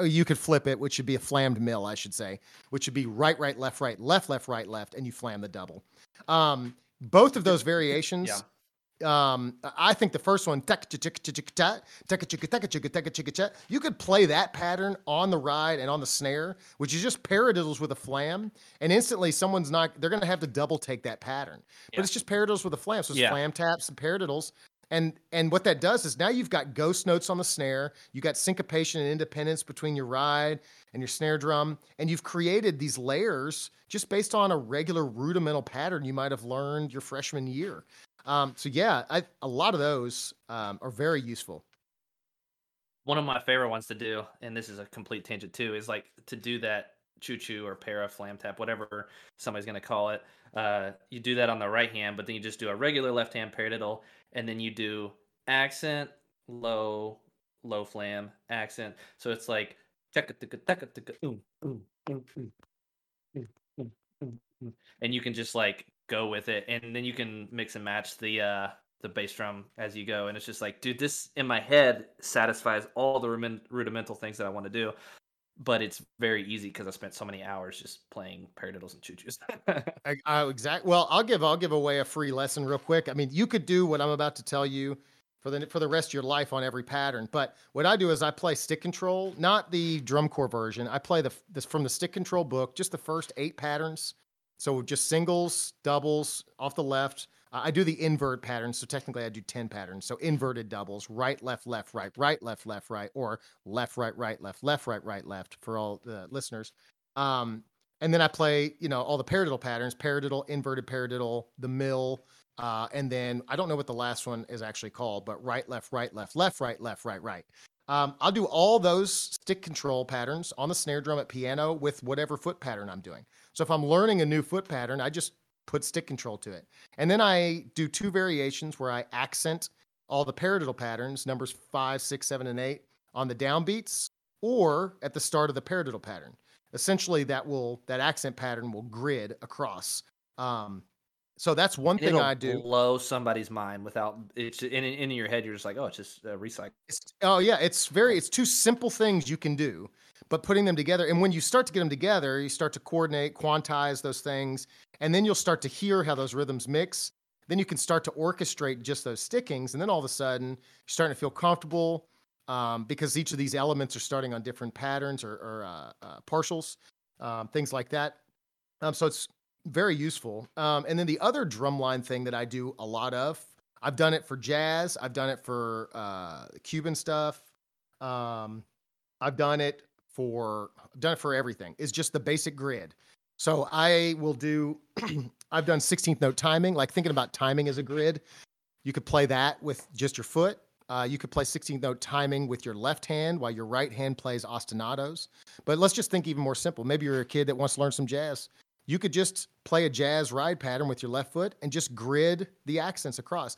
you could flip it, which should be a flammed mill, I should say, which should be right, right, left, right, left, left, right, left, and you flam the double. Um, both of those variations. Yeah. Um, I think the first one, you could play that pattern on the ride and on the snare, which is just paradiddles with a flam, and instantly someone's not, they're going to have to double take that pattern. Yeah. But it's just paradiddles with a flam. So it's yeah. flam taps and paradiddles. And and what that does is now you've got ghost notes on the snare, you got syncopation and independence between your ride and your snare drum, and you've created these layers just based on a regular rudimental pattern you might have learned your freshman year. Um, so yeah, I, a lot of those um, are very useful. One of my favorite ones to do, and this is a complete tangent too, is like to do that choo choo or para flam tap, whatever somebody's going to call it. Uh, you do that on the right hand, but then you just do a regular left hand paradiddle, and then you do accent, low, low flam, accent. So it's like and you can just like go with it, and then you can mix and match the uh the bass drum as you go, and it's just like, dude, this in my head satisfies all the rudimental things that I want to do but it's very easy because I spent so many hours just playing paradiddles and choo-choos. I, uh, exactly. Well, I'll give I'll give away a free lesson real quick. I mean, you could do what I'm about to tell you for the for the rest of your life on every pattern. But what I do is I play stick control, not the drum corps version. I play the this from the stick control book, just the first eight patterns. So just singles, doubles off the left, I do the invert pattern, so technically I do 10 patterns. So inverted doubles, right, left, left, right, right, left, left, right, or left, right, right, left, left, right, right, left for all the listeners. Um, and then I play, you know, all the paradiddle patterns, paradiddle, inverted paradiddle, the mill, uh, and then I don't know what the last one is actually called, but right, left, right, left, left, right, left, right, right. Um, I'll do all those stick control patterns on the snare drum at piano with whatever foot pattern I'm doing. So if I'm learning a new foot pattern, I just put stick control to it. And then I do two variations where I accent all the paradiddle patterns, numbers five, six, seven, and eight, on the downbeats or at the start of the paradiddle pattern. essentially that will that accent pattern will grid across. Um, so that's one And thing I do. blow somebody's mind without it's in in your head. You're just like, oh, it's just uh, recycle. It's, oh yeah, it's very it's two simple things you can do, but putting them together and when you start to get them together, you start to coordinate, quantize those things, and then you'll start to hear how those rhythms mix. Then you can start to orchestrate just those stickings, and then all of a sudden you're starting to feel comfortable um, because each of these elements are starting on different patterns or, or uh, uh, partials, um, things like that. Um, so it's very useful. Um, and then the other drumline thing that I do a lot of, I've done it for jazz, I've done it for uh, Cuban stuff, um, I've done it for I've done it for everything. Is just the basic grid. So I will do. I've done 16th note timing, like thinking about timing as a grid. You could play that with just your foot. Uh, you could play 16th note timing with your left hand while your right hand plays ostinatos. But let's just think even more simple. Maybe you're a kid that wants to learn some jazz. You could just play a jazz ride pattern with your left foot and just grid the accents across.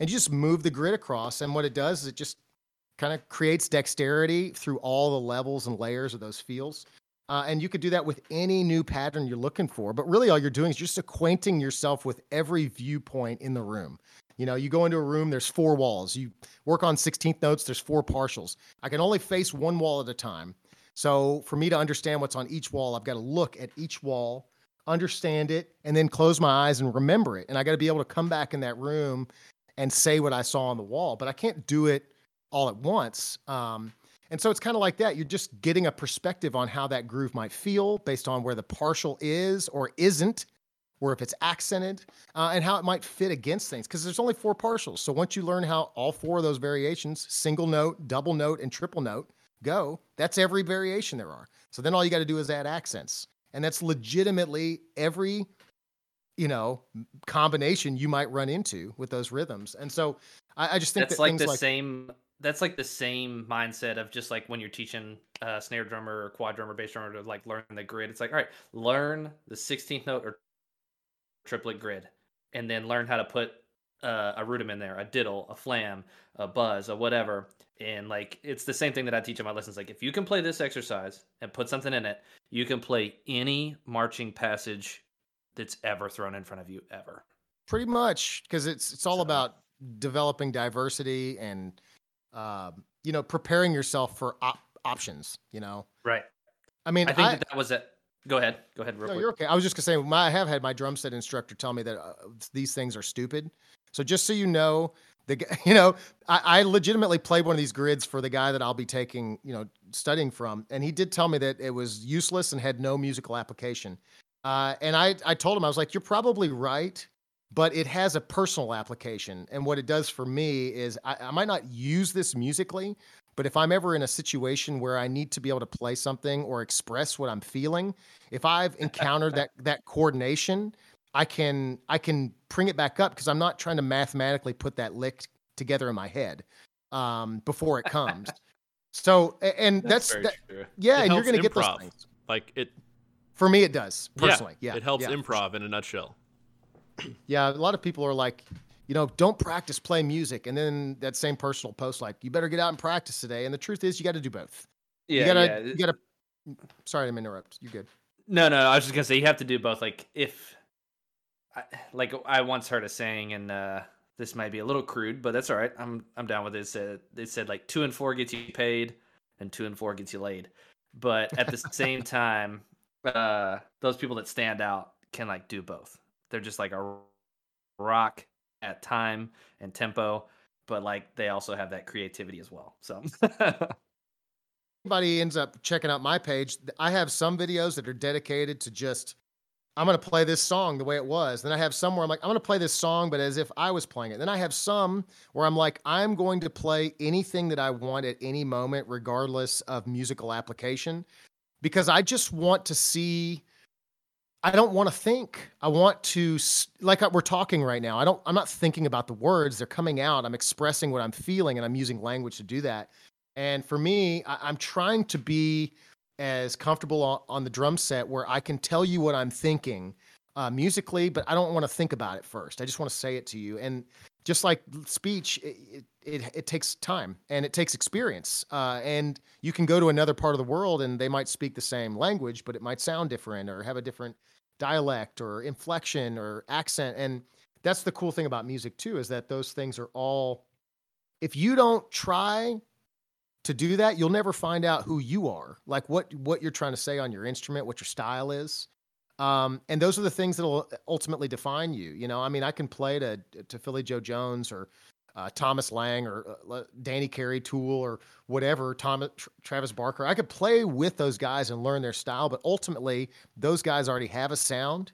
And you just move the grid across. And what it does is it just kind of creates dexterity through all the levels and layers of those feels. Uh, and you could do that with any new pattern you're looking for. But really, all you're doing is just acquainting yourself with every viewpoint in the room. You know, you go into a room, there's four walls. You work on 16th notes, there's four partials. I can only face one wall at a time. So for me to understand what's on each wall, I've got to look at each wall, understand it, and then close my eyes and remember it. And I got to be able to come back in that room and say what I saw on the wall. But I can't do it all at once. Um, and so it's kind of like that. You're just getting a perspective on how that groove might feel based on where the partial is or isn't, or if it's accented, uh, and how it might fit against things. Because there's only four partials. So once you learn how all four of those variations single note, double note, and triple note go, that's every variation there are. So then all you got to do is add accents. And that's legitimately every you know combination you might run into with those rhythms and so i, I just think That's that like the like same. That's like the same mindset of just like when you're teaching a snare drummer or quad drummer, bass drummer to like learn the grid. It's like, all right, learn the 16th note or triplet grid, and then learn how to put uh, a rudiment there, a diddle, a flam, a buzz, a whatever. And like it's the same thing that I teach in my lessons. Like if you can play this exercise and put something in it, you can play any marching passage that's ever thrown in front of you ever. pretty much because it's it's all So- about developing diversity and um, you know preparing yourself for op- options you know Right. i mean I think that that was it. Go ahead. Go ahead. Real no, quick. you're okay i was just gonna say my, i have had my drum set instructor tell me that uh, these things are stupid so just so you know the you know I, I legitimately played one of these grids for the guy that i'll be taking you know studying from and he did tell me that it was useless and had no musical application uh, and I, I told him i was like you're probably right but it has a personal application and what it does for me is I, I might not use this musically but if i'm ever in a situation where i need to be able to play something or express what i'm feeling if i've encountered that that coordination I can I can bring it back up because I'm not trying to mathematically put that lick together in my head um, before it comes. so and that's, very that, true. yeah, It and you're gonna get those things. Like it, For me, it does personally. Yeah, it helps yeah, improv in a nutshell. Yeah, a lot of people are like, you know, don't practice play music, and then that same personal post like, you better get out and practice today. And the truth is, you got to do both. Yeah. you gotta, yeah. you gotta. Sorry, I'm interrupt. You're good. No, no, I was just gonna say you have to do both. Like if, I, like I once heard a saying, and uh, this might be a little crude, but that's all right. I'm I'm down with it. It said, they said like two and four gets you paid, and two and four gets you laid. But at the same time, uh, those people that stand out can like do both. They're just like a rock at time and tempo, but like they also have that creativity as well. So anybody ends up checking out my page, I have some videos that are dedicated to just I'm going to play this song the way it was. Then I have some where I'm like I'm going to play this song but as if I was playing it. Then I have some where I'm like I'm going to play anything that I want at any moment regardless of musical application because I just want to see I don't want to think. I want to like uh, we're talking right now. I don't I'm not thinking about the words. They're coming out. I'm expressing what I'm feeling and I'm using language to do that. And for me, I, I'm trying to be as comfortable on, on the drum set where I can tell you what I'm thinking uh, musically, but I don't want to think about it first. I just want to say it to you. And just like speech, it, it, it takes time and it takes experience. Uh, and you can go to another part of the world and they might speak the same language, but it might sound different or have a different dialect or inflection or accent. And that's the cool thing about music too, is that those things are all, if you don't try to do that, you'll never find out who you are, like what, what you're trying to say on your instrument, what your style is. Um, and those are the things that'll ultimately define you. You know, I mean, I can play to to Philly Joe Jones or uh, Thomas Lang or uh, Danny Carey, Tool or whatever, Thomas Travis Barker. I could play with those guys and learn their style, but ultimately, those guys already have a sound,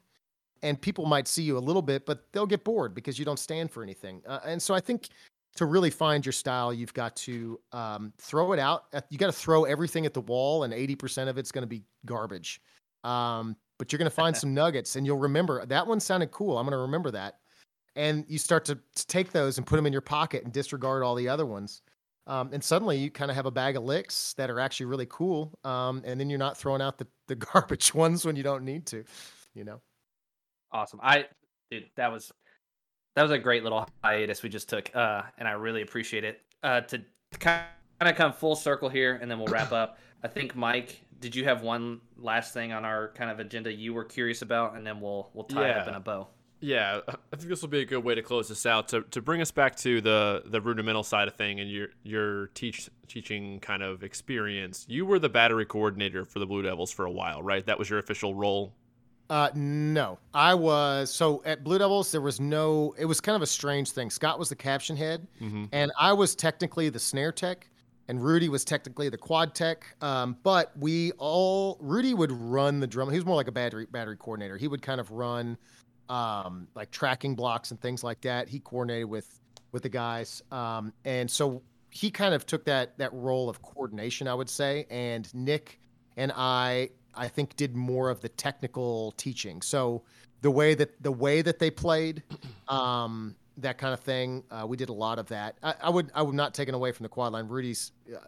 and people might see you a little bit, but they'll get bored because you don't stand for anything. Uh, and so, I think to really find your style, you've got to um, throw it out. You got to throw everything at the wall, and eighty percent of it's going to be garbage. Um, but you're going to find some nuggets and you'll remember that one sounded cool. I'm going to remember that. And you start to, to, take those and put them in your pocket and disregard all the other ones. Um, and suddenly you kind of have a bag of licks that are actually really cool. Um, and then you're not throwing out the, the garbage ones when you don't need to, you know? Awesome. I, dude, that was, that was a great little hiatus we just took. Uh, and I really appreciate it. Uh, to kind of come full circle here and then we'll wrap up. I think Mike did you have one last thing on our kind of agenda you were curious about, and then we'll we'll tie yeah. it up in a bow. Yeah, I think this will be a good way to close this out to, to bring us back to the the rudimental side of thing and your your teach teaching kind of experience. You were the battery coordinator for the Blue Devils for a while, right? That was your official role. Uh, no, I was so at Blue Devils. There was no. It was kind of a strange thing. Scott was the caption head, mm-hmm. and I was technically the snare tech and Rudy was technically the quad tech. Um, but we all Rudy would run the drum. He was more like a battery battery coordinator. He would kind of run um, like tracking blocks and things like that. He coordinated with with the guys, um, and so he kind of took that that role of coordination, I would say. And Nick and I, I think, did more of the technical teaching. So the way that the way that they played, um, that kind of thing. Uh, we did a lot of that. I, I, would I would not taken away from the quad line. Rudy's uh,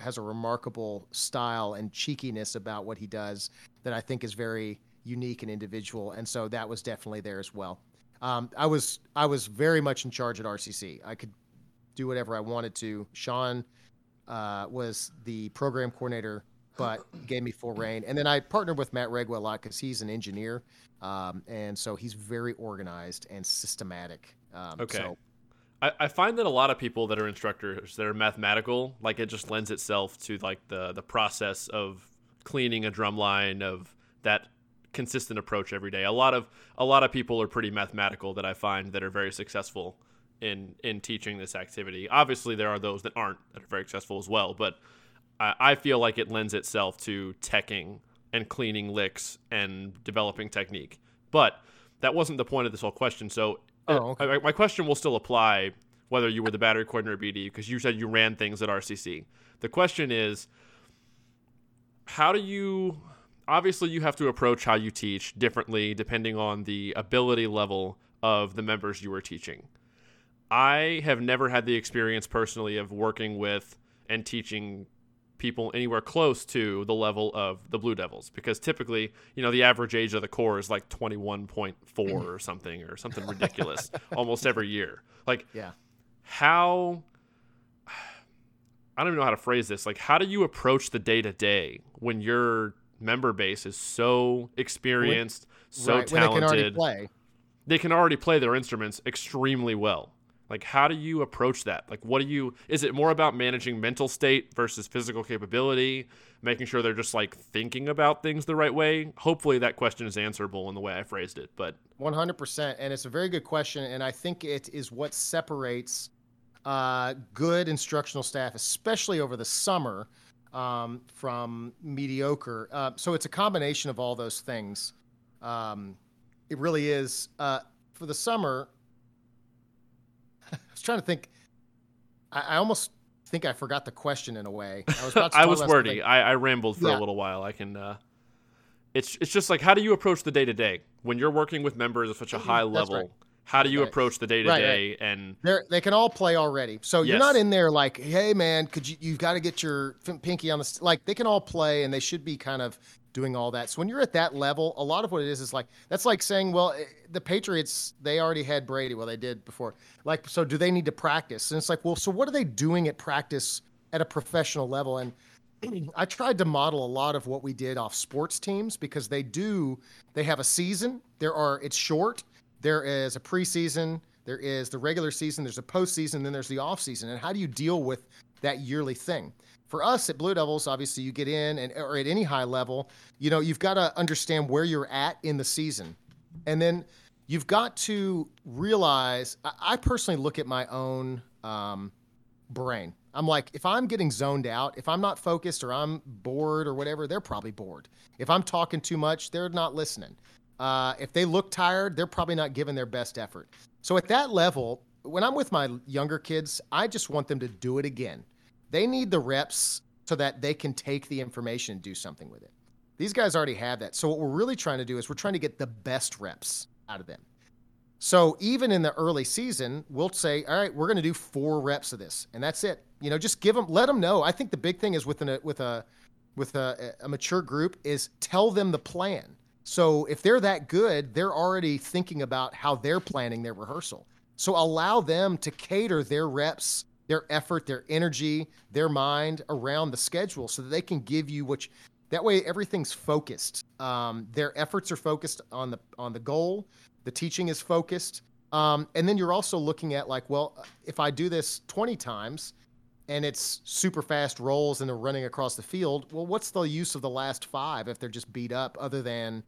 has a remarkable style and cheekiness about what he does that I think is very unique and individual, and so that was definitely there as well. Um, I was I was very much in charge at RCC. I could do whatever I wanted to. Sean uh, was the program coordinator, but gave me full reign. And then I partnered with Matt Regwa a lot because he's an engineer, um, and so he's very organized and systematic. Um, okay. So. I, I find that a lot of people that are instructors that are mathematical, like it just lends itself to like the the process of cleaning a drum line of that consistent approach every day. A lot of a lot of people are pretty mathematical that I find that are very successful in in teaching this activity. Obviously, there are those that aren't that are very successful as well, but I, I feel like it lends itself to teching and cleaning licks and developing technique. But that wasn't the point of this whole question. So uh, Oh, okay. my question will still apply whether you were the battery coordinator or BD because you said you ran things at RCC. The question is, how do you? Obviously, you have to approach how you teach differently depending on the ability level of the members you are teaching. I have never had the experience personally of working with and teaching people anywhere close to the level of the Blue Devils because typically, you know, the average age of the corps is like 21.4 mm-hmm. or something or something ridiculous almost every year. Like, yeah. How I don't even know how to phrase this. Like, how do you approach the day to day when your member base is so experienced, when, so right, talented? They can, they can already play their instruments extremely well. Like, how do you approach that? Like, what do you, is it more about managing mental state versus physical capability, making sure they're just like thinking about things the right way? Hopefully, that question is answerable in the way I phrased it. But 100%. And it's a very good question. And I think it is what separates uh, good instructional staff, especially over the summer, um, from mediocre. Uh, so it's a combination of all those things. Um, it really is. Uh, for the summer, I was trying to think. I, I, almost think I forgot the question in a way. I was, I was wordy. I, I, rambled for yeah. a little while. I can. Uh, it's it's just like how do you approach the day to day when you're working with members at such a high level? Right. How do you right. approach the day to day? And They're, they can all play already. So yes. you're not in there like, hey man, could you you've got to get your pinky on the st-. like they can all play and they should be kind of doing all that. So when you're at that level, a lot of what it is is like that's like saying, well, eh, the Patriots they already had Brady. Well, they did before. Like, so do they need to practice? And it's like, well, so what are they doing at practice at a professional level? And I tried to model a lot of what we did off sports teams because they do they have a season. There are it's short. There is a preseason. There is the regular season. There's a postseason. Then there's the off season. And how do you deal with that yearly thing? For us at Blue Devils, obviously you get in and or at any high level, you know, you've got to understand where you're at in the season. And then you've got to realize I, personally look at my own um, brain. I'm like, if I'm getting zoned out, if I'm not focused or I'm bored or whatever, they're probably bored. If I'm talking too much, they're not listening. Uh, if they look tired, they're probably not giving their best effort. So at that level, when I'm with my younger kids, I just want them to do it again. They need the reps so that they can take the information and do something with it. These guys already have that. So what we're really trying to do is we're trying to get the best reps out of them. So even in the early season, we'll say, all right, we're going to do four reps of this, and that's it. You know, just give them, let them know. I think the big thing is with a with a with a, a mature group is tell them the plan. So if they're that good, they're already thinking about how they're planning their rehearsal. So allow them to cater their reps their effort, their energy, their mind around the schedule so that they can give you which that way everything's focused. Um, their efforts are focused on the on the goal. The teaching is focused. Um, and then you're also looking at like, well, if I do this 20 times and it's super fast rolls and they're running across the field, well, what's the use of the last five if they're just beat up? Other than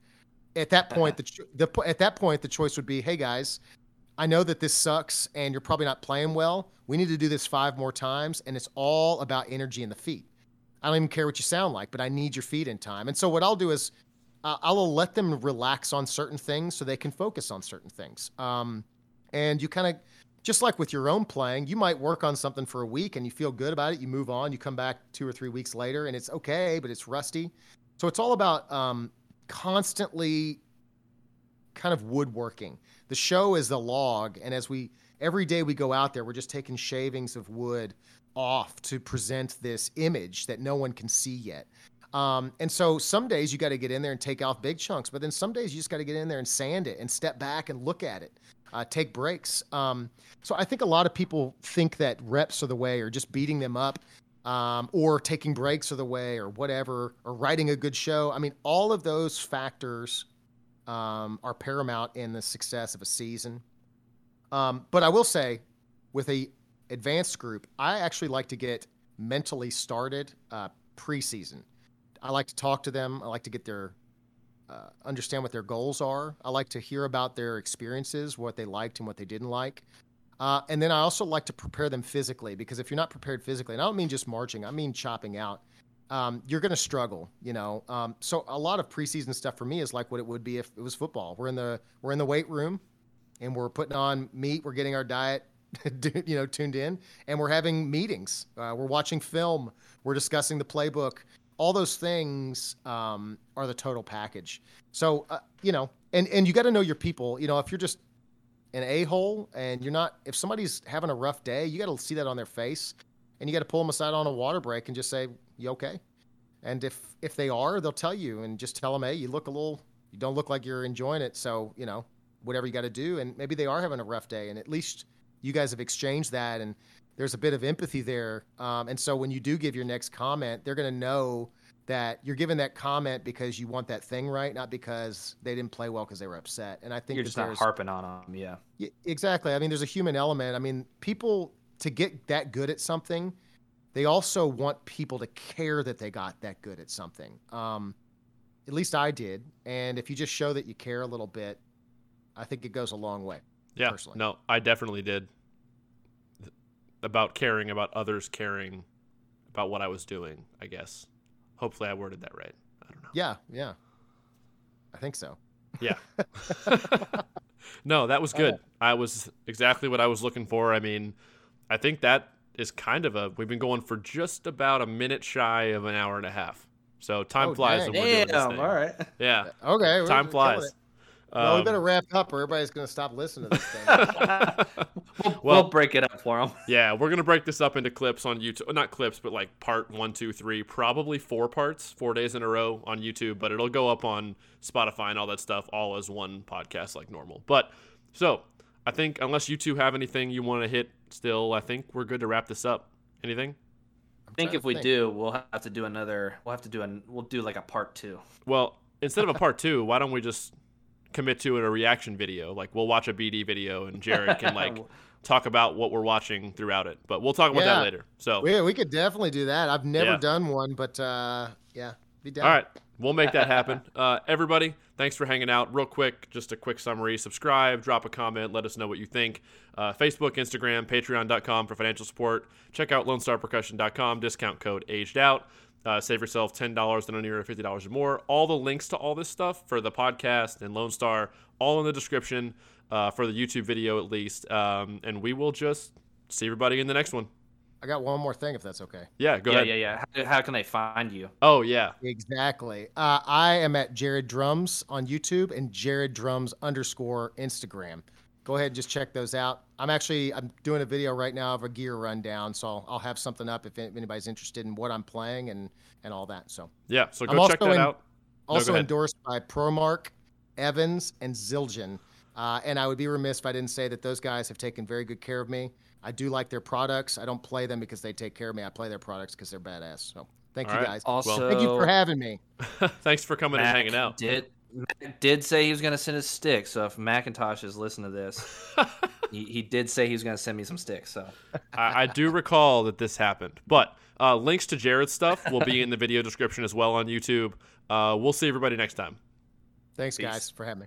at that point, the, the at that point the choice would be, hey guys, I know that this sucks and you're probably not playing well. We need to do this five more times, and it's all about energy in the feet. I don't even care what you sound like, but I need your feet in time. And so what I'll do is uh, I'll let them relax on certain things so they can focus on certain things. Um, and you kind of just like with your own playing, you might work on something for a week and you feel good about it. You move on. You come back two or three weeks later and it's okay, but it's rusty. So it's all about um, constantly kind of woodworking. The show is the log, and as we every day we go out there, we're just taking shavings of wood off to present this image that no one can see yet. Um, and so some days you got to get in there and take off big chunks, but then some days you just got to get in there and sand it and step back and look at it, uh, take breaks. Um, so I think a lot of people think that reps are the way, or just beating them up, um, or taking breaks are the way, or whatever, or writing a good show. I mean, all of those factors um, are paramount in the success of a season. Um, but I will say, with a advanced group, I actually like to get mentally started uh, preseason. I like to talk to them. I like to get their uh, understand what their goals are. I like to hear about their experiences, what they liked and what they didn't like. Uh, and then I also like to prepare them physically because if you're not prepared physically, and I don't mean just marching, I mean chopping out um, you're going to struggle, you know. Um, so a lot of preseason stuff for me is like what it would be if it was football. We're in the we're in the weight room, and we're putting on meat. We're getting our diet, you know, tuned in, and we're having meetings. Uh, we're watching film. We're discussing the playbook. All those things um, are the total package. So uh, you know, and and you got to know your people. You know, if you're just an a hole and you're not, if somebody's having a rough day, you got to see that on their face, and you got to pull them aside on a water break and just say, you okay? And if if they are, they'll tell you and just tell them, hey, you look a little, you don't look like you're enjoying it. So you know, whatever you got to do. And maybe they are having a rough day, and at least you guys have exchanged that, and there's a bit of empathy there. Um, and so when you do give your next comment, they're going to know that you're giving that comment because you want that thing right, not because they didn't play well because they were upset. And I think you're just not harping on them. Yeah. yeah, exactly. I mean, there's a human element. I mean, people to get that good at something they also want people to care that they got that good at something. Um, at least I did. And if you just show that you care a little bit, I think it goes a long way. Yeah. Personally. No, I definitely did. About caring about others caring about what I was doing, I guess. Hopefully I worded that right. I don't know. Yeah, yeah. I think so. Yeah. no, that was good. Uh, I was exactly what I was looking for. I mean, I think that is kind of a we've been going for just about a minute shy of an hour and a half. So time oh, flies when we're doing this thing. All right. Yeah. Okay. Time flies. Well, um, we better wrap up, or everybody's going to stop listening to this thing. we'll, well, we'll, break it up for them. Yeah, we're gonna break this up into clips on YouTube. Not clips, but like part one, two, three. Probably four parts, four days in a row on YouTube. But it'll go up on Spotify and all that stuff, all as one podcast like normal. But so I think unless you two have anything you want to hit, still, I think we're good to wrap this up. Anything? I think if we do, we'll have to do another. We'll have to do an. We'll do like a part two. Well, instead of a part two, why don't we just commit to in a reaction video? Like we'll watch a BD video and Jared can like talk about what we're watching throughout it. But we'll talk about Yeah. that later. So we, we could definitely do that. I've never Yeah. done one, but uh, yeah, be down. All right, we'll make that happen. Uh, everybody, thanks for hanging out. Real quick, just a quick summary: subscribe, drop a comment, let us know what you think. Uh, Facebook, Instagram, Patreon.com for financial support. Check out LoneStarPercussion.com. Discount code Aged Out. Uh, save yourself ten dollars and near fifty dollars or more. All the links to all this stuff for the podcast and Lone Star, all in the description uh, for the YouTube video at least. Um, and we will just see everybody in the next one. I got one more thing, if that's okay. Yeah, go yeah, ahead. yeah, yeah. How, how can they find you? Oh yeah, Exactly. Uh, I am at Jared Drums on YouTube and Jared Drums underscore Instagram. Go ahead and just check those out. I'm actually I'm doing a video right now of a gear rundown, so I'll, I'll have something up if anybody's interested in what I'm playing and and all that. So yeah. So I'm go check also that in- out. No, also ahead. endorsed by Promark, Evans, and Zildjian. Uh, and I would be remiss if I didn't say that those guys have taken very good care of me. I do like their products. I don't play them because they take care of me. I play their products because they're badass. So thank All you right. guys. Also, Thank you for having me. Thanks for coming and hanging out. Did Mac did say he was gonna send us sticks. So if Macintosh is listening to this, he, he did say he was gonna send me some sticks. So I, I do recall that this happened, but uh, links to Jared's stuff will be in the video description as well on YouTube. Uh, we'll see everybody next time. Thanks, Peace. guys, for having me.